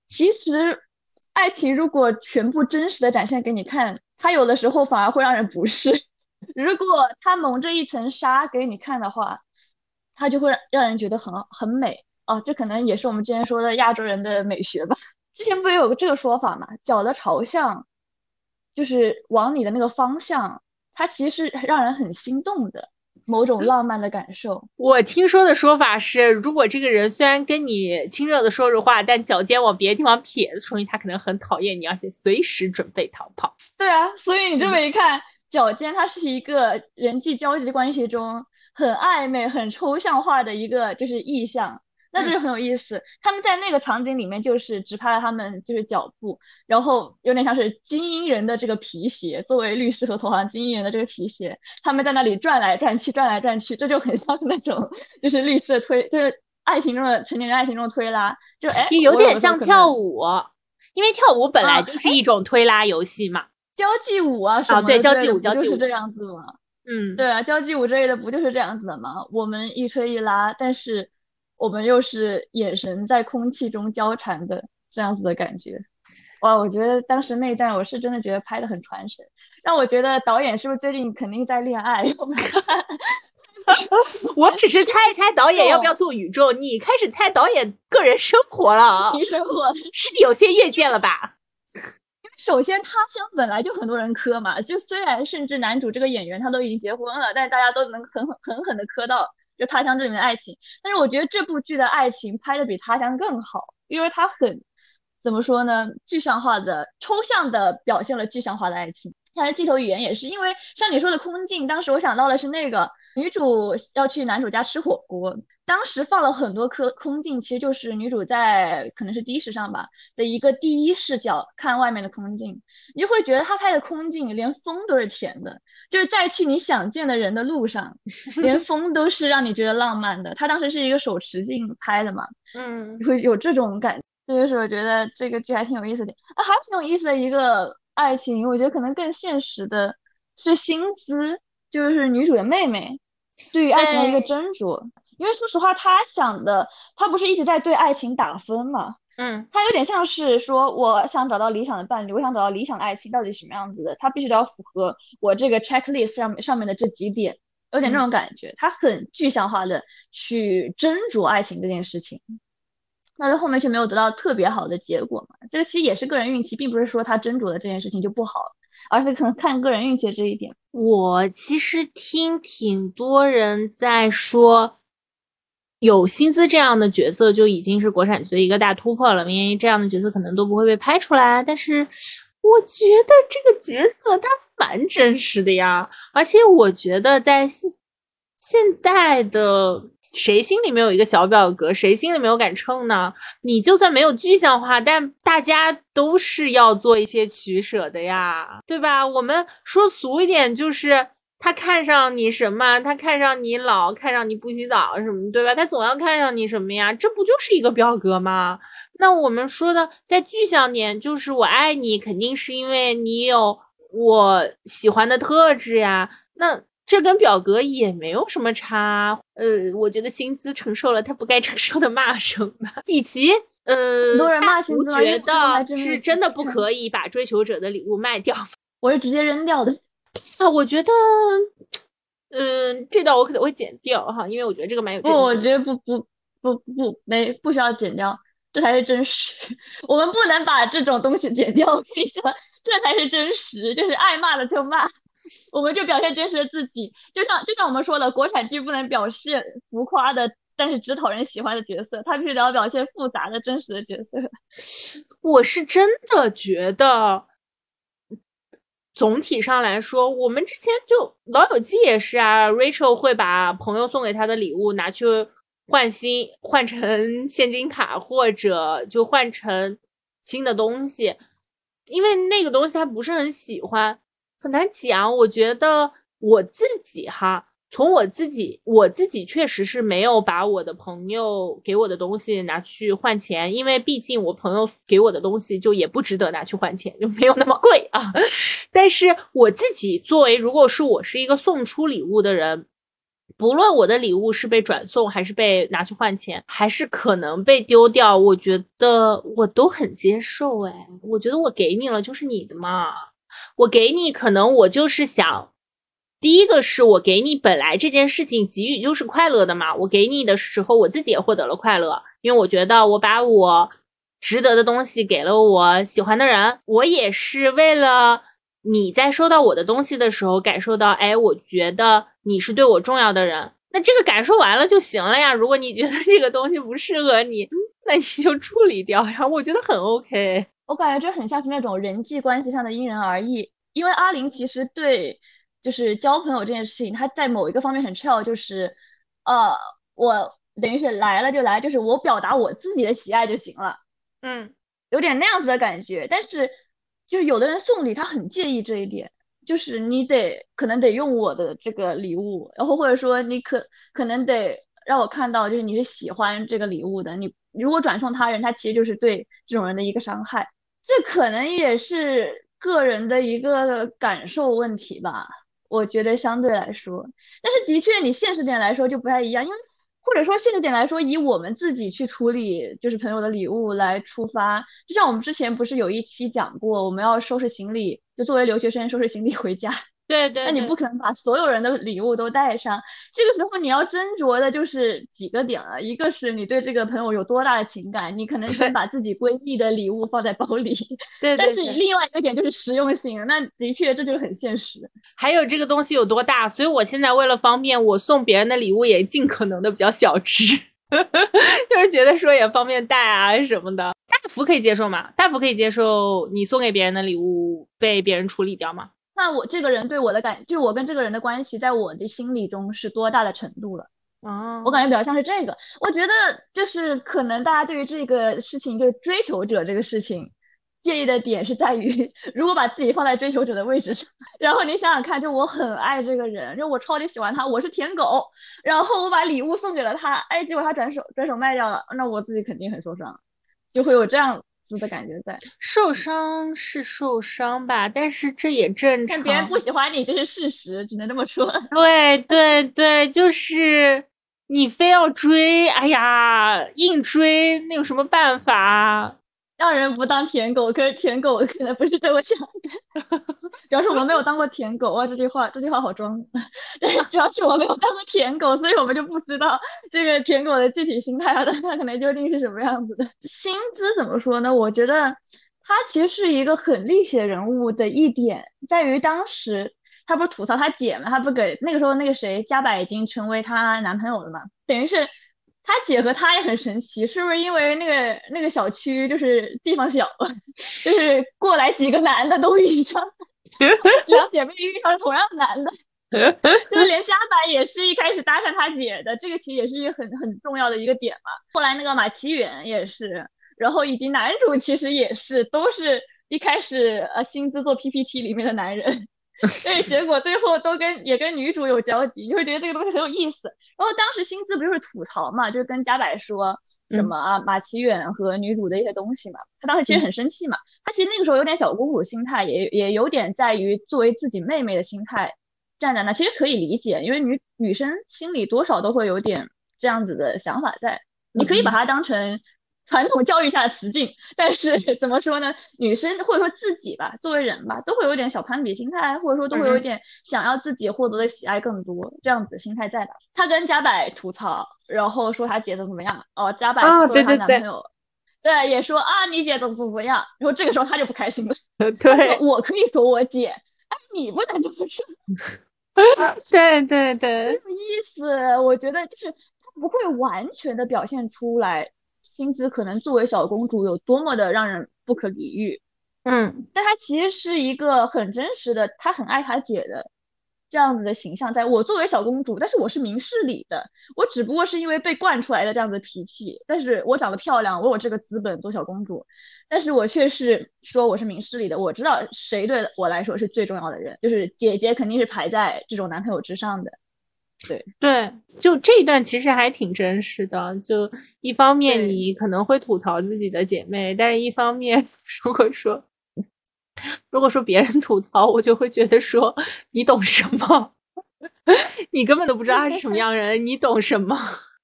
其实爱情如果全部真实的展现给你看，它有的时候反而会让人不适。如果他蒙着一层纱给你看的话，他就会让人觉得很很美哦。这可能也是我们之前说的亚洲人的美学吧。之前不也有个这个说法嘛？脚的朝向，就是往你的那个方向，它其实是让人很心动的某种浪漫的感受。我听说的说法是，如果这个人虽然跟你亲热的说着话，但脚尖往别的地方撇，说明他可能很讨厌你，而且随时准备逃跑。对啊，所以你这么一看。脚尖，它是一个人际交际关系中很暧昧、很抽象化的一个就是意象，那就是很有意思。他们在那个场景里面就是只拍了他们就是脚步，然后有点像是精英人的这个皮鞋，作为律师和投行精英人的这个皮鞋，他们在那里转来转去，转来转去，这就很像是那种就是律师的推，就是爱情中的成年人爱情中的推拉，就哎，也有点像跳舞，因为跳舞本来就是一种推拉游戏嘛。交际舞啊什么？对，交际舞，交际舞就是这样子嘛。嗯，对啊，交际舞之类的不就是这样子的吗？我们一吹一拉，但是我们又是眼神在空气中交缠的这样子的感觉。哇，我觉得当时那一段我是真的觉得拍的很传神，让我觉得导演是不是最近肯定在恋爱？我只是猜一猜导演要不要做宇宙，你开始猜导演个人生活了，其生活是有些越界了吧？首先，他乡本来就很多人磕嘛，就虽然甚至男主这个演员他都已经结婚了，但是大家都能狠狠狠狠的磕到就他乡这里面的爱情。但是我觉得这部剧的爱情拍的比他乡更好，因为它很怎么说呢？具象化的、抽象的表现了具象化的爱情。像是镜头语言也是，因为像你说的空镜，当时我想到的是那个女主要去男主家吃火锅。当时放了很多颗空镜，其实就是女主在可能是的士上吧的一个第一视角看外面的空镜，你就会觉得他拍的空镜连风都是甜的，就是在去你想见的人的路上，连风都是让你觉得浪漫的。他当时是一个手持镜拍的嘛，嗯，会有这种感，这就是我觉得这个剧还挺有意思的。啊，还挺有意思的一个爱情，我觉得可能更现实的是薪资，就是女主的妹妹对于爱情的一个斟酌。因为说实话，她想的，她不是一直在对爱情打分嘛？嗯，他有点像是说，我想找到理想的伴侣，我想找到理想的爱情到底什么样子的，他必须得要符合我这个 checklist 上面上面的这几点，有点那种感觉。他很具象化的去斟酌爱情这件事情，但是后面却没有得到特别好的结果嘛？这个其实也是个人运气，并不是说他斟酌的这件事情就不好，而是可能看个人运气这一点。我其实听挺多人在说。有薪资这样的角色就已经是国产剧的一个大突破了，因为这样的角色可能都不会被拍出来。但是我觉得这个角色他蛮真实的呀，而且我觉得在现现代的谁心里没有一个小表格，谁心里没有杆秤呢？你就算没有具象化，但大家都是要做一些取舍的呀，对吧？我们说俗一点就是。他看上你什么？他看上你老，看上你不洗澡什么，对吧？他总要看上你什么呀？这不就是一个表格吗？那我们说的再具象点，就是我爱你，肯定是因为你有我喜欢的特质呀。那这跟表格也没有什么差。呃，我觉得薪资承受了他不该承受的骂声吧，以及呃，大厨觉得是真的不可以把追求者的礼物卖掉，我是直接扔掉的。啊，我觉得，嗯，这段我可能会剪掉哈，因为我觉得这个蛮有。不，我觉得不不不不没不需要剪掉，这才是真实。我们不能把这种东西剪掉。我跟你说，这才是真实，就是爱骂了就骂，我们就表现真实的自己。就像就像我们说的，国产剧不能表现浮夸的，但是只讨人喜欢的角色，它必须得要表现复杂的真实的角色。我是真的觉得。总体上来说，我们之前就《老友记》也是啊，Rachel 会把朋友送给她的礼物拿去换新，换成现金卡，或者就换成新的东西，因为那个东西他不是很喜欢，很难讲。我觉得我自己哈。从我自己，我自己确实是没有把我的朋友给我的东西拿去换钱，因为毕竟我朋友给我的东西就也不值得拿去换钱，就没有那么贵啊。但是我自己作为，如果是我是一个送出礼物的人，不论我的礼物是被转送还是被拿去换钱，还是可能被丢掉，我觉得我都很接受。哎，我觉得我给你了就是你的嘛，我给你，可能我就是想。第一个是我给你本来这件事情给予就是快乐的嘛，我给你的时候我自己也获得了快乐，因为我觉得我把我值得的东西给了我喜欢的人，我也是为了你在收到我的东西的时候感受到，哎，我觉得你是对我重要的人，那这个感受完了就行了呀。如果你觉得这个东西不适合你，那你就处理掉呀，我觉得很 OK。我感觉这很像是那种人际关系上的因人而异，因为阿玲其实对。就是交朋友这件事情，他在某一个方面很 chill，就是，呃，我等于是来了就来，就是我表达我自己的喜爱就行了，嗯，有点那样子的感觉。但是，就是有的人送礼，他很介意这一点，就是你得可能得用我的这个礼物，然后或者说你可可能得让我看到，就是你是喜欢这个礼物的。你如果转送他人，他其实就是对这种人的一个伤害。这可能也是个人的一个感受问题吧。我觉得相对来说，但是的确，你现实点来说就不太一样，因为或者说现实点来说，以我们自己去处理就是朋友的礼物来出发，就像我们之前不是有一期讲过，我们要收拾行李，就作为留学生收拾行李回家。对对，那你不可能把所有人的礼物都带上。这个时候你要斟酌的就是几个点了，一个是你对这个朋友有多大的情感，你可能先把自己闺蜜的礼物放在包里。对，但是另外一个点就是实用性，那的确这就是很现实。还有这个东西有多大，所以我现在为了方便，我送别人的礼物也尽可能的比较小只，就是觉得说也方便带啊什么的。大福可以接受吗？大福可以接受你送给别人的礼物被别人处理掉吗？那我这个人对我的感，就我跟这个人的关系，在我的心里中是多大的程度了？哦，我感觉比较像是这个。我觉得就是可能大家对于这个事情，就是追求者这个事情，介意的点是在于，如果把自己放在追求者的位置上，然后你想想看，就我很爱这个人，就我超级喜欢他，我是舔狗，然后我把礼物送给了他，哎，结果他转手转手卖掉了，那我自己肯定很受伤，就会有这样。的感觉在受伤是受伤吧，但是这也正常。别人不喜欢你这是事实，只能这么说。对对对，就是你非要追，哎呀，硬追，那有什么办法？让人不当舔狗，可是舔狗可能不是这么想的。主要是我们没有当过舔狗啊，这句话这句话好装。主要是我没有当过舔狗，所以我们就不知道这个舔狗的具体心态，他他可能究竟是什么样子的。薪资怎么说呢？我觉得他其实是一个很历史人物的一点，在于当时他不是吐槽他姐嘛，他不给那个时候那个谁加百已经成为他男朋友了嘛，等于是。他姐和他也很神奇，是不是因为那个那个小区就是地方小，就是过来几个男的都遇上，两姐妹遇上同样的男的，就是连加柏也是一开始搭讪他姐的，这个其实也是一个很很重要的一个点嘛。后来那个马奇远也是，然后以及男主其实也是，都是一开始呃薪资做 PPT 里面的男人。对，结果最后都跟也跟女主有交集，你会觉得这个东西很有意思。然后当时薪资不就是吐槽嘛，就是跟加柏说什么啊马奇远和女主的一些东西嘛。他当时其实很生气嘛，他其实那个时候有点小公主心态，也也有点在于作为自己妹妹的心态站在那，其实可以理解，因为女女生心里多少都会有点这样子的想法在，你可以把它当成。传统教育下的雌竞，但是怎么说呢？女生或者说自己吧，作为人吧，都会有点小攀比心态，或者说都会有一点想要自己获得的喜爱更多这样子心态在吧？他跟加柏吐槽，然后说他姐怎么怎么样哦，加柏作为他男朋友，对，也说啊你姐怎么怎么样，然后这个时候他就不开心了。对，我可以说我姐，哎，你不能这么说。对对对，很有意思，我觉得就是他不会完全的表现出来。薪资可能作为小公主有多么的让人不可理喻，嗯，但她其实是一个很真实的，她很爱她姐的这样子的形象。在我作为小公主，但是我是明事理的，我只不过是因为被惯出来的这样子的脾气。但是我长得漂亮，我有这个资本做小公主，但是我却是说我是明事理的。我知道谁对我来说是最重要的人，就是姐姐肯定是排在这种男朋友之上的。对对，就这一段其实还挺真实的。就一方面你可能会吐槽自己的姐妹，但是一方面 如果说如果说别人吐槽，我就会觉得说你懂什么？你根本都不知道他是什么样人，你懂什么？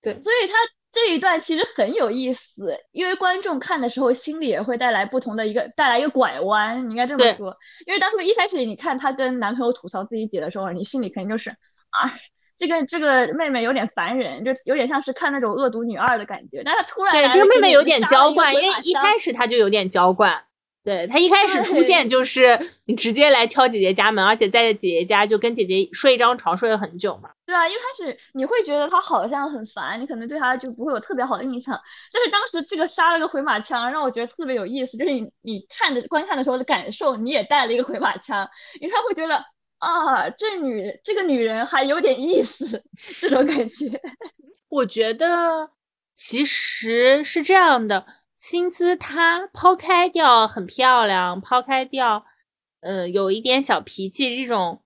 对，所以他这一段其实很有意思，因为观众看的时候心里也会带来不同的一个带来一个拐弯，你应该这么说。因为当初一开始你看她跟男朋友吐槽自己姐的时候，你心里肯定就是啊。这个这个妹妹有点烦人，就有点像是看那种恶毒女二的感觉。但是她突然对这个妹妹有点娇惯，因为一开始她就有点娇惯。对她一开始出现就是你直接来敲姐姐家门，而且在姐姐家就跟姐姐睡一张床睡了很久嘛。对啊，一开始你会觉得她好像很烦，你可能对她就不会有特别好的印象。但是当时这个杀了个回马枪，让我觉得特别有意思，就是你你看着观看的时候的感受，你也带了一个回马枪，你才会觉得。啊，这女这个女人还有点意思，这种感觉。我觉得其实是这样的，薪资她抛开掉很漂亮，抛开掉，呃，有一点小脾气这种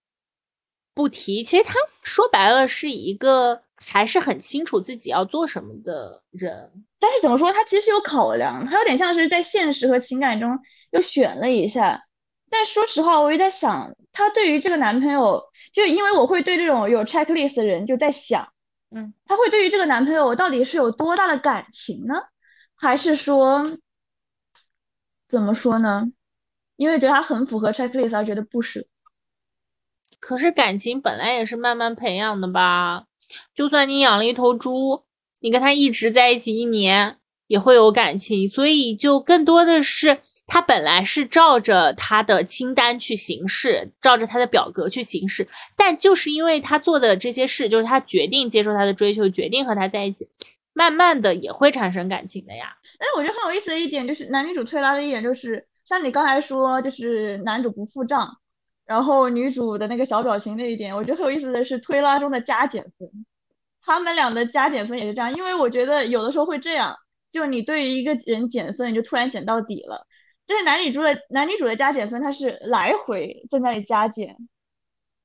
不提。其实她说白了是一个还是很清楚自己要做什么的人。但是怎么说，她其实有考量，她有点像是在现实和情感中又选了一下。但说实话，我也在想，她对于这个男朋友，就因为我会对这种有 checklist 的人就在想，嗯，她会对于这个男朋友到底是有多大的感情呢？还是说，怎么说呢？因为觉得他很符合 checklist 而觉得不舍。可是感情本来也是慢慢培养的吧？就算你养了一头猪，你跟他一直在一起一年，也会有感情，所以就更多的是。他本来是照着他的清单去行事，照着他的表格去行事，但就是因为他做的这些事，就是他决定接受他的追求，决定和他在一起，慢慢的也会产生感情的呀。但是我觉得很有意思的一点就是男女主推拉的一点就是，像你刚才说，就是男主不付账，然后女主的那个小表情那一点，我觉得很有意思的是推拉中的加减分，他们俩的加减分也是这样，因为我觉得有的时候会这样，就你对于一个人减分，你就突然减到底了。这是男女主的男女主的加减分，它是来回在那里加减，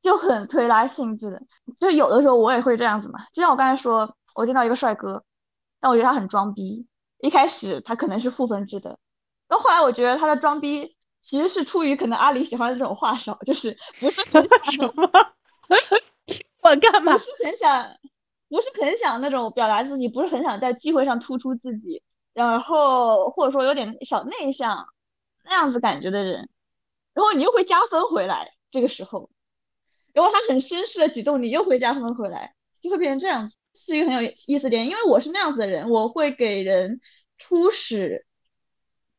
就很推拉性质的。就有的时候我也会这样子嘛，就像我刚才说，我见到一个帅哥，但我觉得他很装逼。一开始他可能是负分制的，到后来我觉得他的装逼其实是出于可能阿里喜欢的这种话少，就是不是很什么？我干嘛？不是很想，不是很想那种表达自己，不是很想在聚会上突出自己，然后或者说有点小内向。那样子感觉的人，然后你又会加分回来。这个时候，然后他很绅士的举动，你又会加分回来，就会变成这样子，是一个很有意思点。因为我是那样子的人，我会给人初始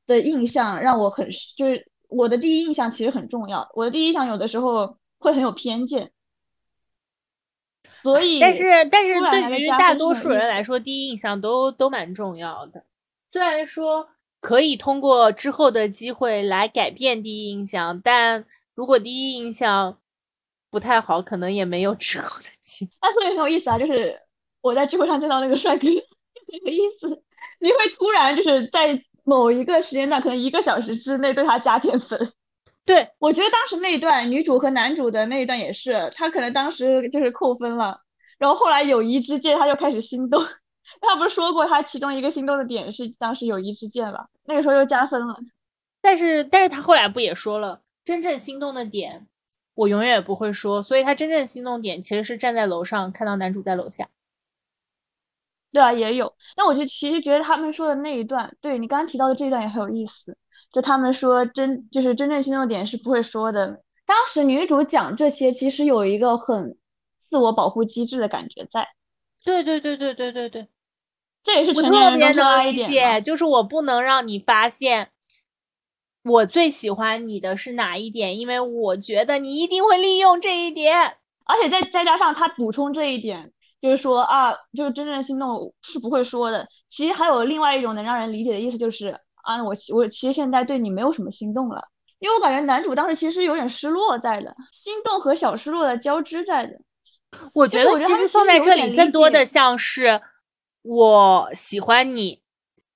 的印象让我很，就是我的第一印象其实很重要。我的第一印象有的时候会很有偏见，所以，但是但是对于大多数人来说，第一印象都都蛮重要的。虽然说。可以通过之后的机会来改变第一印象，但如果第一印象不太好，可能也没有之后的机。那 所以很有意思啊，就是我在聚会上见到那个帅哥，很有意思。你会突然就是在某一个时间段，可能一个小时之内对他加减分。对我觉得当时那一段女主和男主的那一段也是，他可能当时就是扣分了，然后后来友谊之间他就开始心动。他不是说过，他其中一个心动的点是当时友谊之剑吧？那个时候又加分了。但是，但是他后来不也说了，真正心动的点，我永远也不会说。所以他真正心动点其实是站在楼上看到男主在楼下。对啊，也有。那我就其实觉得他们说的那一段，对你刚刚提到的这一段也很有意思。就他们说真就是真正心动点是不会说的。当时女主讲这些，其实有一个很自我保护机制的感觉在。对对对对对对对。这也是我特别能理解，就是我不能让你发现我最喜欢你的是哪一点，因为我觉得你一定会利用这一点，而且再再加上他补充这一点，就是说啊，就是真正心动是不会说的。其实还有另外一种能让人理解的意思，就是啊，我我其实现在对你没有什么心动了，因为我感觉男主当时其实有点失落在的，心动和小失落的交织在的。我觉得其实放在这里更多的像是我喜欢你，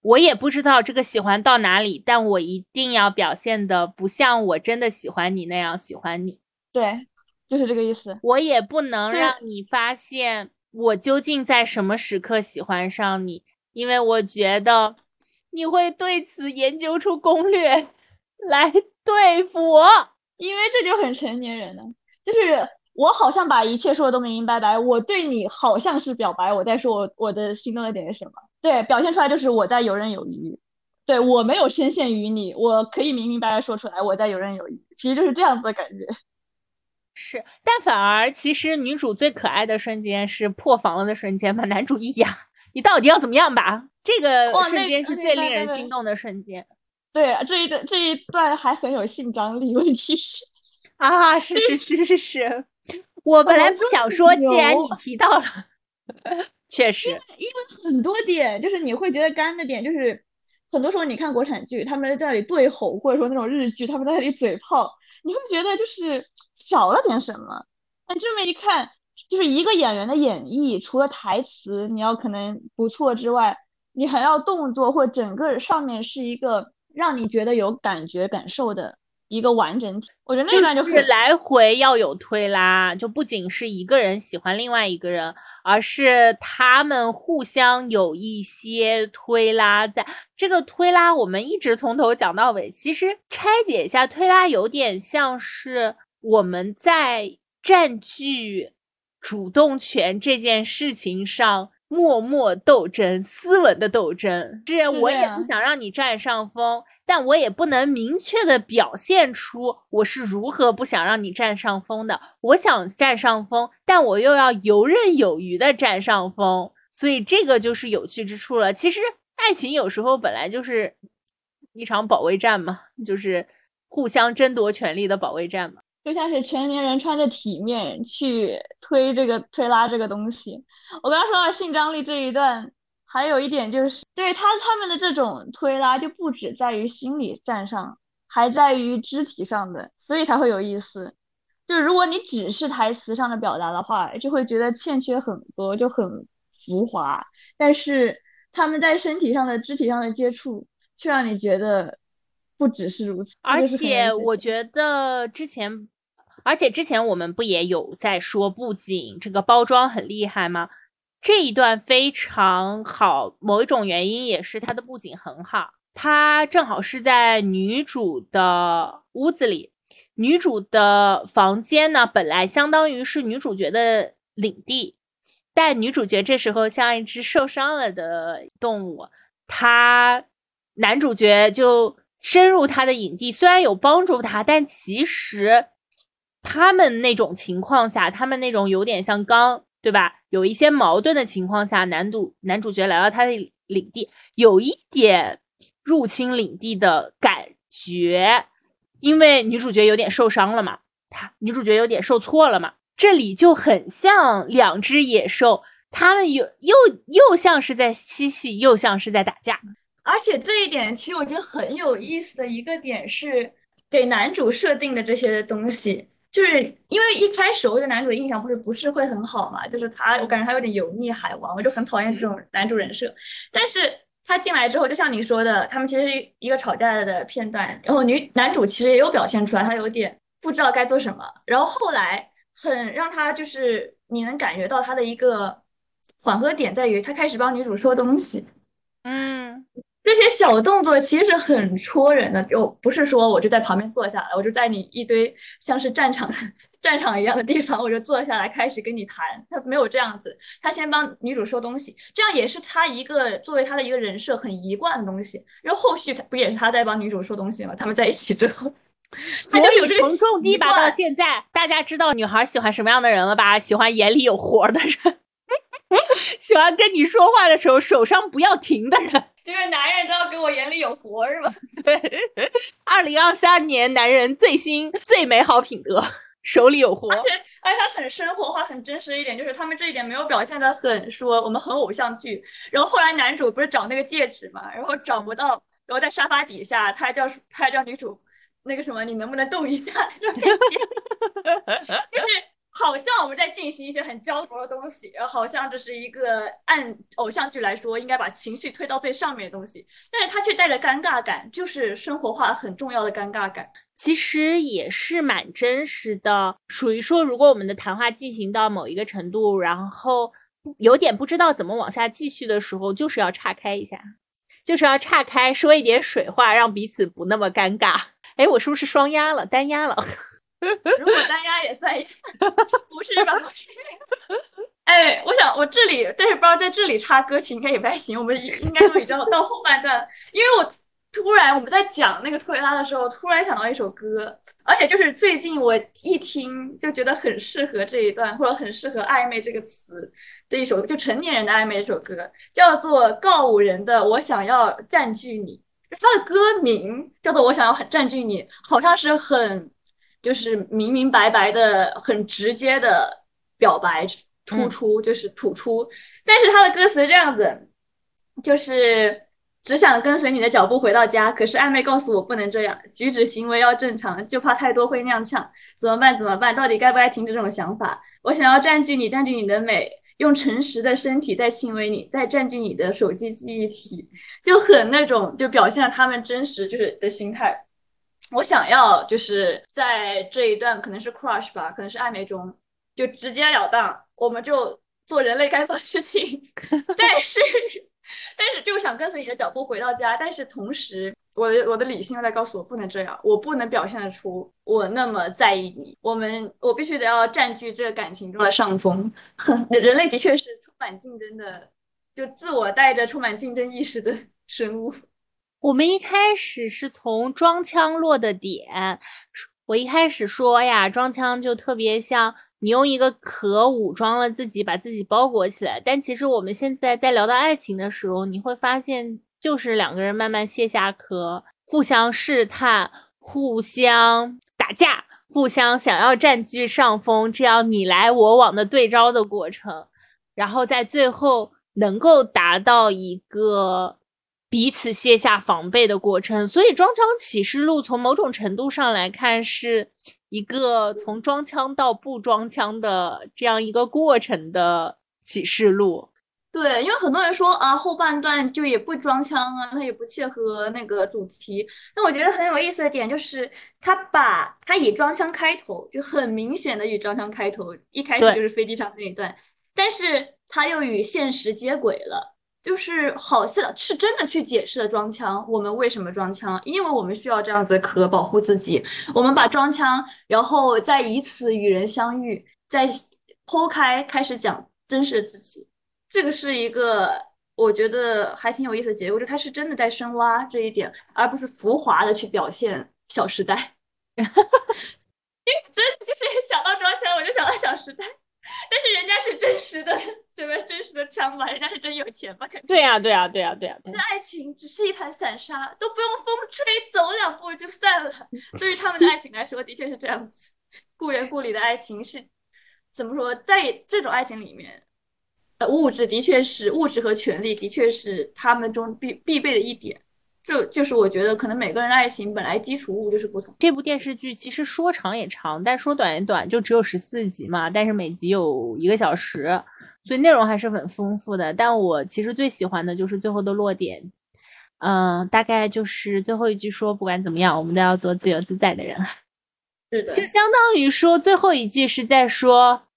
我也不知道这个喜欢到哪里，但我一定要表现的不像我真的喜欢你那样喜欢你。对，就是这个意思。我也不能让你发现我究竟在什么时刻喜欢上你，因为我觉得你会对此研究出攻略来。对付我，因为这就很成年人了。就是我好像把一切说的都明明白白，我对你好像是表白，我在说我我的心动的点是什么？对，表现出来就是我在游刃有余。对我没有深陷于你，我可以明明白白说出来，我在游刃有余。其实就是这样子的感觉。是，但反而其实女主最可爱的瞬间是破防了的瞬间，把男主一压，你到底要怎么样吧？这个瞬间是最令人心动的瞬间。对这一段这一段还很有性张力，问题是啊，是是是是是，我本来不想说，既然你提到了，确实，因为很多点就是你会觉得干的点，就是很多时候你看国产剧，他们在那里对吼，或者说那种日剧，他们在那里嘴炮，你会觉得就是少了点什么。但这么一看，就是一个演员的演绎，除了台词你要可能不错之外，你还要动作或整个上面是一个。让你觉得有感觉、感受的一个完整体，我觉得那段就是来回要有推拉，就不仅是一个人喜欢另外一个人，而是他们互相有一些推拉。在这个推拉，我们一直从头讲到尾。其实拆解一下，推拉有点像是我们在占据主动权这件事情上。默默斗争，斯文的斗争，是我也不想让你占上风，但我也不能明确的表现出我是如何不想让你占上风的。我想占上风，但我又要游刃有余的占上风，所以这个就是有趣之处了。其实爱情有时候本来就是一场保卫战嘛，就是互相争夺权力的保卫战嘛。就像是成年人穿着体面去推这个推拉这个东西。我刚刚说到性张力这一段，还有一点就是，对他他们的这种推拉就不止在于心理战上，还在于肢体上的，所以才会有意思。就如果你只是台词上的表达的话，就会觉得欠缺很多，就很浮华。但是他们在身体上的肢体上的接触，却让你觉得。不只是如此，而且我觉得之前，而且之前我们不也有在说，不仅这个包装很厉害吗？这一段非常好，某一种原因也是它的布景很好，它正好是在女主的屋子里，女主的房间呢，本来相当于是女主角的领地，但女主角这时候像一只受伤了的动物，她男主角就。深入他的营地，虽然有帮助他，但其实他们那种情况下，他们那种有点像刚，对吧？有一些矛盾的情况下，男主男主角来到他的领地，有一点入侵领地的感觉，因为女主角有点受伤了嘛，他女主角有点受挫了嘛，这里就很像两只野兽，他们有又又像是在嬉戏，又像是在打架。而且这一点其实我觉得很有意思的一个点是，给男主设定的这些东西，就是因为一开始我对男主的印象不是不是会很好嘛，就是他我感觉他有点油腻海王，我就很讨厌这种男主人设。但是他进来之后，就像你说的，他们其实是一个吵架的片段，然后女男主其实也有表现出来，他有点不知道该做什么。然后后来很让他就是你能感觉到他的一个缓和点在于，他开始帮女主说东西，嗯。这些小动作其实很戳人的，就不是说我就在旁边坐下来，我就在你一堆像是战场 战场一样的地方，我就坐下来开始跟你谈。他没有这样子，他先帮女主说东西，这样也是他一个作为他的一个人设很一贯的东西。然后后续他不也是他在帮女主说东西吗？他们在一起之后，他就是有这个从种地吧到现在，大家知道女孩喜欢什么样的人了吧？喜欢眼里有活的人，喜欢跟你说话的时候手上不要停的人。就是男人都要给我眼里有活是吧？对，二零二三年男人最新最美好品德，手里有活。而且，而且他很生活化、很真实一点，就是他们这一点没有表现的很说我们很偶像剧。然后后来男主不是找那个戒指嘛，然后找不到，然后在沙发底下，他还叫他还叫女主那个什么，你能不能动一下就是好像我们在进行一些很焦灼的东西，好像这是一个按偶像剧来说应该把情绪推到最上面的东西，但是它却带着尴尬感，就是生活化很重要的尴尬感。其实也是蛮真实的，属于说，如果我们的谈话进行到某一个程度，然后有点不知道怎么往下继续的时候，就是要岔开一下，就是要岔开说一点水话，让彼此不那么尴尬。哎，我是不是双压了，单压了？如果大家也在一下，不是吧？不是。哎，我想我这里，但是不知道在这里插歌曲应该也不太行。我们应该都已经到后半段，因为我突然我们在讲那个特雷拉的时候，突然想到一首歌，而且就是最近我一听就觉得很适合这一段，或者很适合暧昧这个词的一首，就成年人的暧昧这首歌，叫做告五人的《我想要占据你》。它的歌名叫做《我想要很占据你》，好像是很就是明明白白的、很直接的表白，突出就是吐出。但是他的歌词这样子，就是只想跟随你的脚步回到家，可是暧昧告诉我不能这样，举止行为要正常，就怕太多会踉跄。怎么办？怎么办？到底该不该停止这种想法？我想要占据你，占据你的美。用诚实的身体在亲吻你，在占据你的手机记忆体，就很那种，就表现了他们真实就是的心态。我想要就是在这一段可能是 crush 吧，可能是暧昧中，就直截了当，我们就做人类该做的事情。但是，但是就想跟随你的脚步回到家，但是同时。我的我的理性又在告诉我不能这样，我不能表现得出我那么在意你。我们我必须得要占据这个感情中的上风。很人类的确是充满竞争的，就自我带着充满竞争意识的生物。我们一开始是从装腔落的点，我一开始说呀，装腔就特别像你用一个壳武装了自己，把自己包裹起来。但其实我们现在在聊到爱情的时候，你会发现。就是两个人慢慢卸下壳，互相试探，互相打架，互相想要占据上风，这样你来我往的对招的过程，然后在最后能够达到一个彼此卸下防备的过程。所以《装腔启示录》从某种程度上来看，是一个从装腔到不装腔的这样一个过程的启示录。对，因为很多人说啊，后半段就也不装腔啊，他也不切合那个主题。那我觉得很有意思的点就是，他把他以装腔开头，就很明显的以装腔开头，一开始就是飞机上那一段，但是他又与现实接轨了，就是好像是真的去解释了装腔，我们为什么装腔，因为我们需要这样子壳保护自己，我们把装腔，然后再以此与人相遇，再剖开开始讲真实的自己。这个是一个我觉得还挺有意思的结构，就他是真的在深挖这一点，而不是浮华的去表现《小时代》。因为真就是想到装腔，我就想到《小时代》，但是人家是真实的，对吧？真实的枪吧，人家是真有钱吧？肯定。对呀，对呀，对呀，对呀。那爱情只是一盘散沙，都不用风吹，走两步就散了。对于他们的爱情来说，的确是这样子。故人故里的爱情是怎么说？在这种爱情里面。呃物质的确是物质和权力的确是他们中必必备的一点，这就是我觉得可能每个人的爱情本来基础物就是不同。这部电视剧其实说长也长，但说短也短，就只有十四集嘛，但是每集有一个小时，所以内容还是很丰富的。但我其实最喜欢的就是最后的落点，嗯，大概就是最后一句说，不管怎么样，我们都要做自由自在的人。是的，就相当于说最后一句是在说，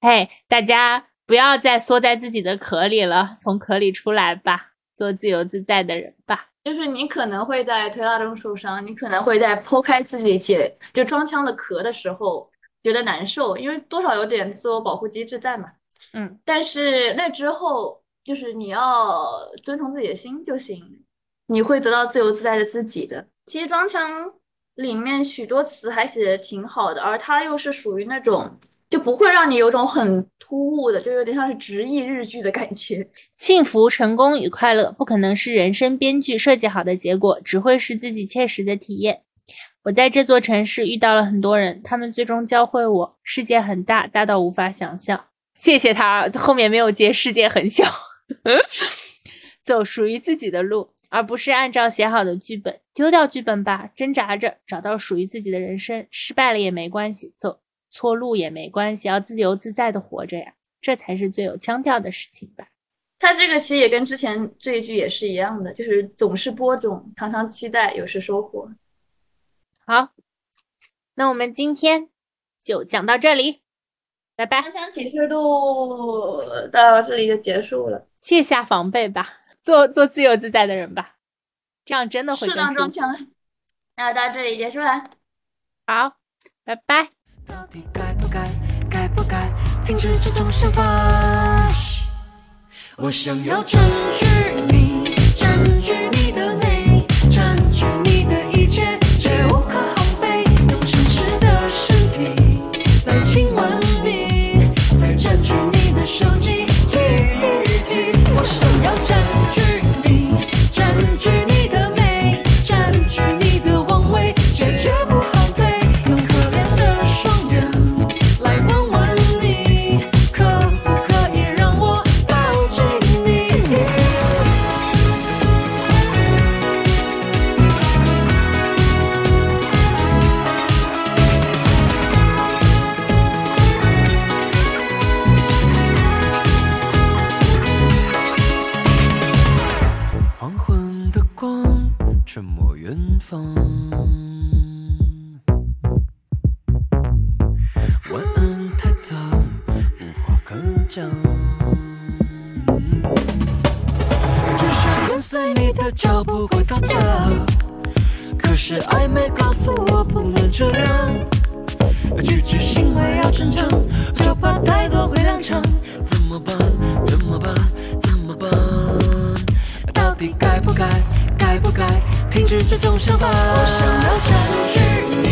嘿，大家。不要再缩在自己的壳里了，从壳里出来吧，做自由自在的人吧。就是你可能会在推拉中受伤，你可能会在剖开自己解就装腔的壳的时候觉得难受，因为多少有点自我保护机制在嘛。嗯，但是那之后就是你要遵从自己的心就行，你会得到自由自在的自己的。其实装腔里面许多词还写的挺好的，而它又是属于那种。就不会让你有种很突兀的，就有点像是直译日剧的感觉。幸福、成功与快乐不可能是人生编剧设计好的结果，只会是自己切实的体验。我在这座城市遇到了很多人，他们最终教会我，世界很大，大到无法想象。谢谢他，后面没有接，世界很小，走属于自己的路。而不是按照写好的剧本。丢掉剧本吧，挣扎着找到属于自己的人生，失败了也没关系，走错路也没关系，要自由自在的活着呀，这才是最有腔调的事情吧。他这个其实也跟之前这一句也是一样的，就是总是播种，常常期待，有时收获。好，那我们今天就讲到这里，拜拜。装腔启示录到这里就结束了，卸下防备吧，做做自由自在的人吧，这样真的会适当装腔。那到这里结束了，好，拜拜。到底该不该，该不该停止这种想法？我想要占据你，占据你方。晚安太早，无话可讲。只想跟随你的脚步回到家，可是暧昧告诉我不能这样。拒绝行为要成长，就怕太多会踉跄。怎么办？怎么办？怎么办？到底该不该，该不该停止这种想法？我想要占据你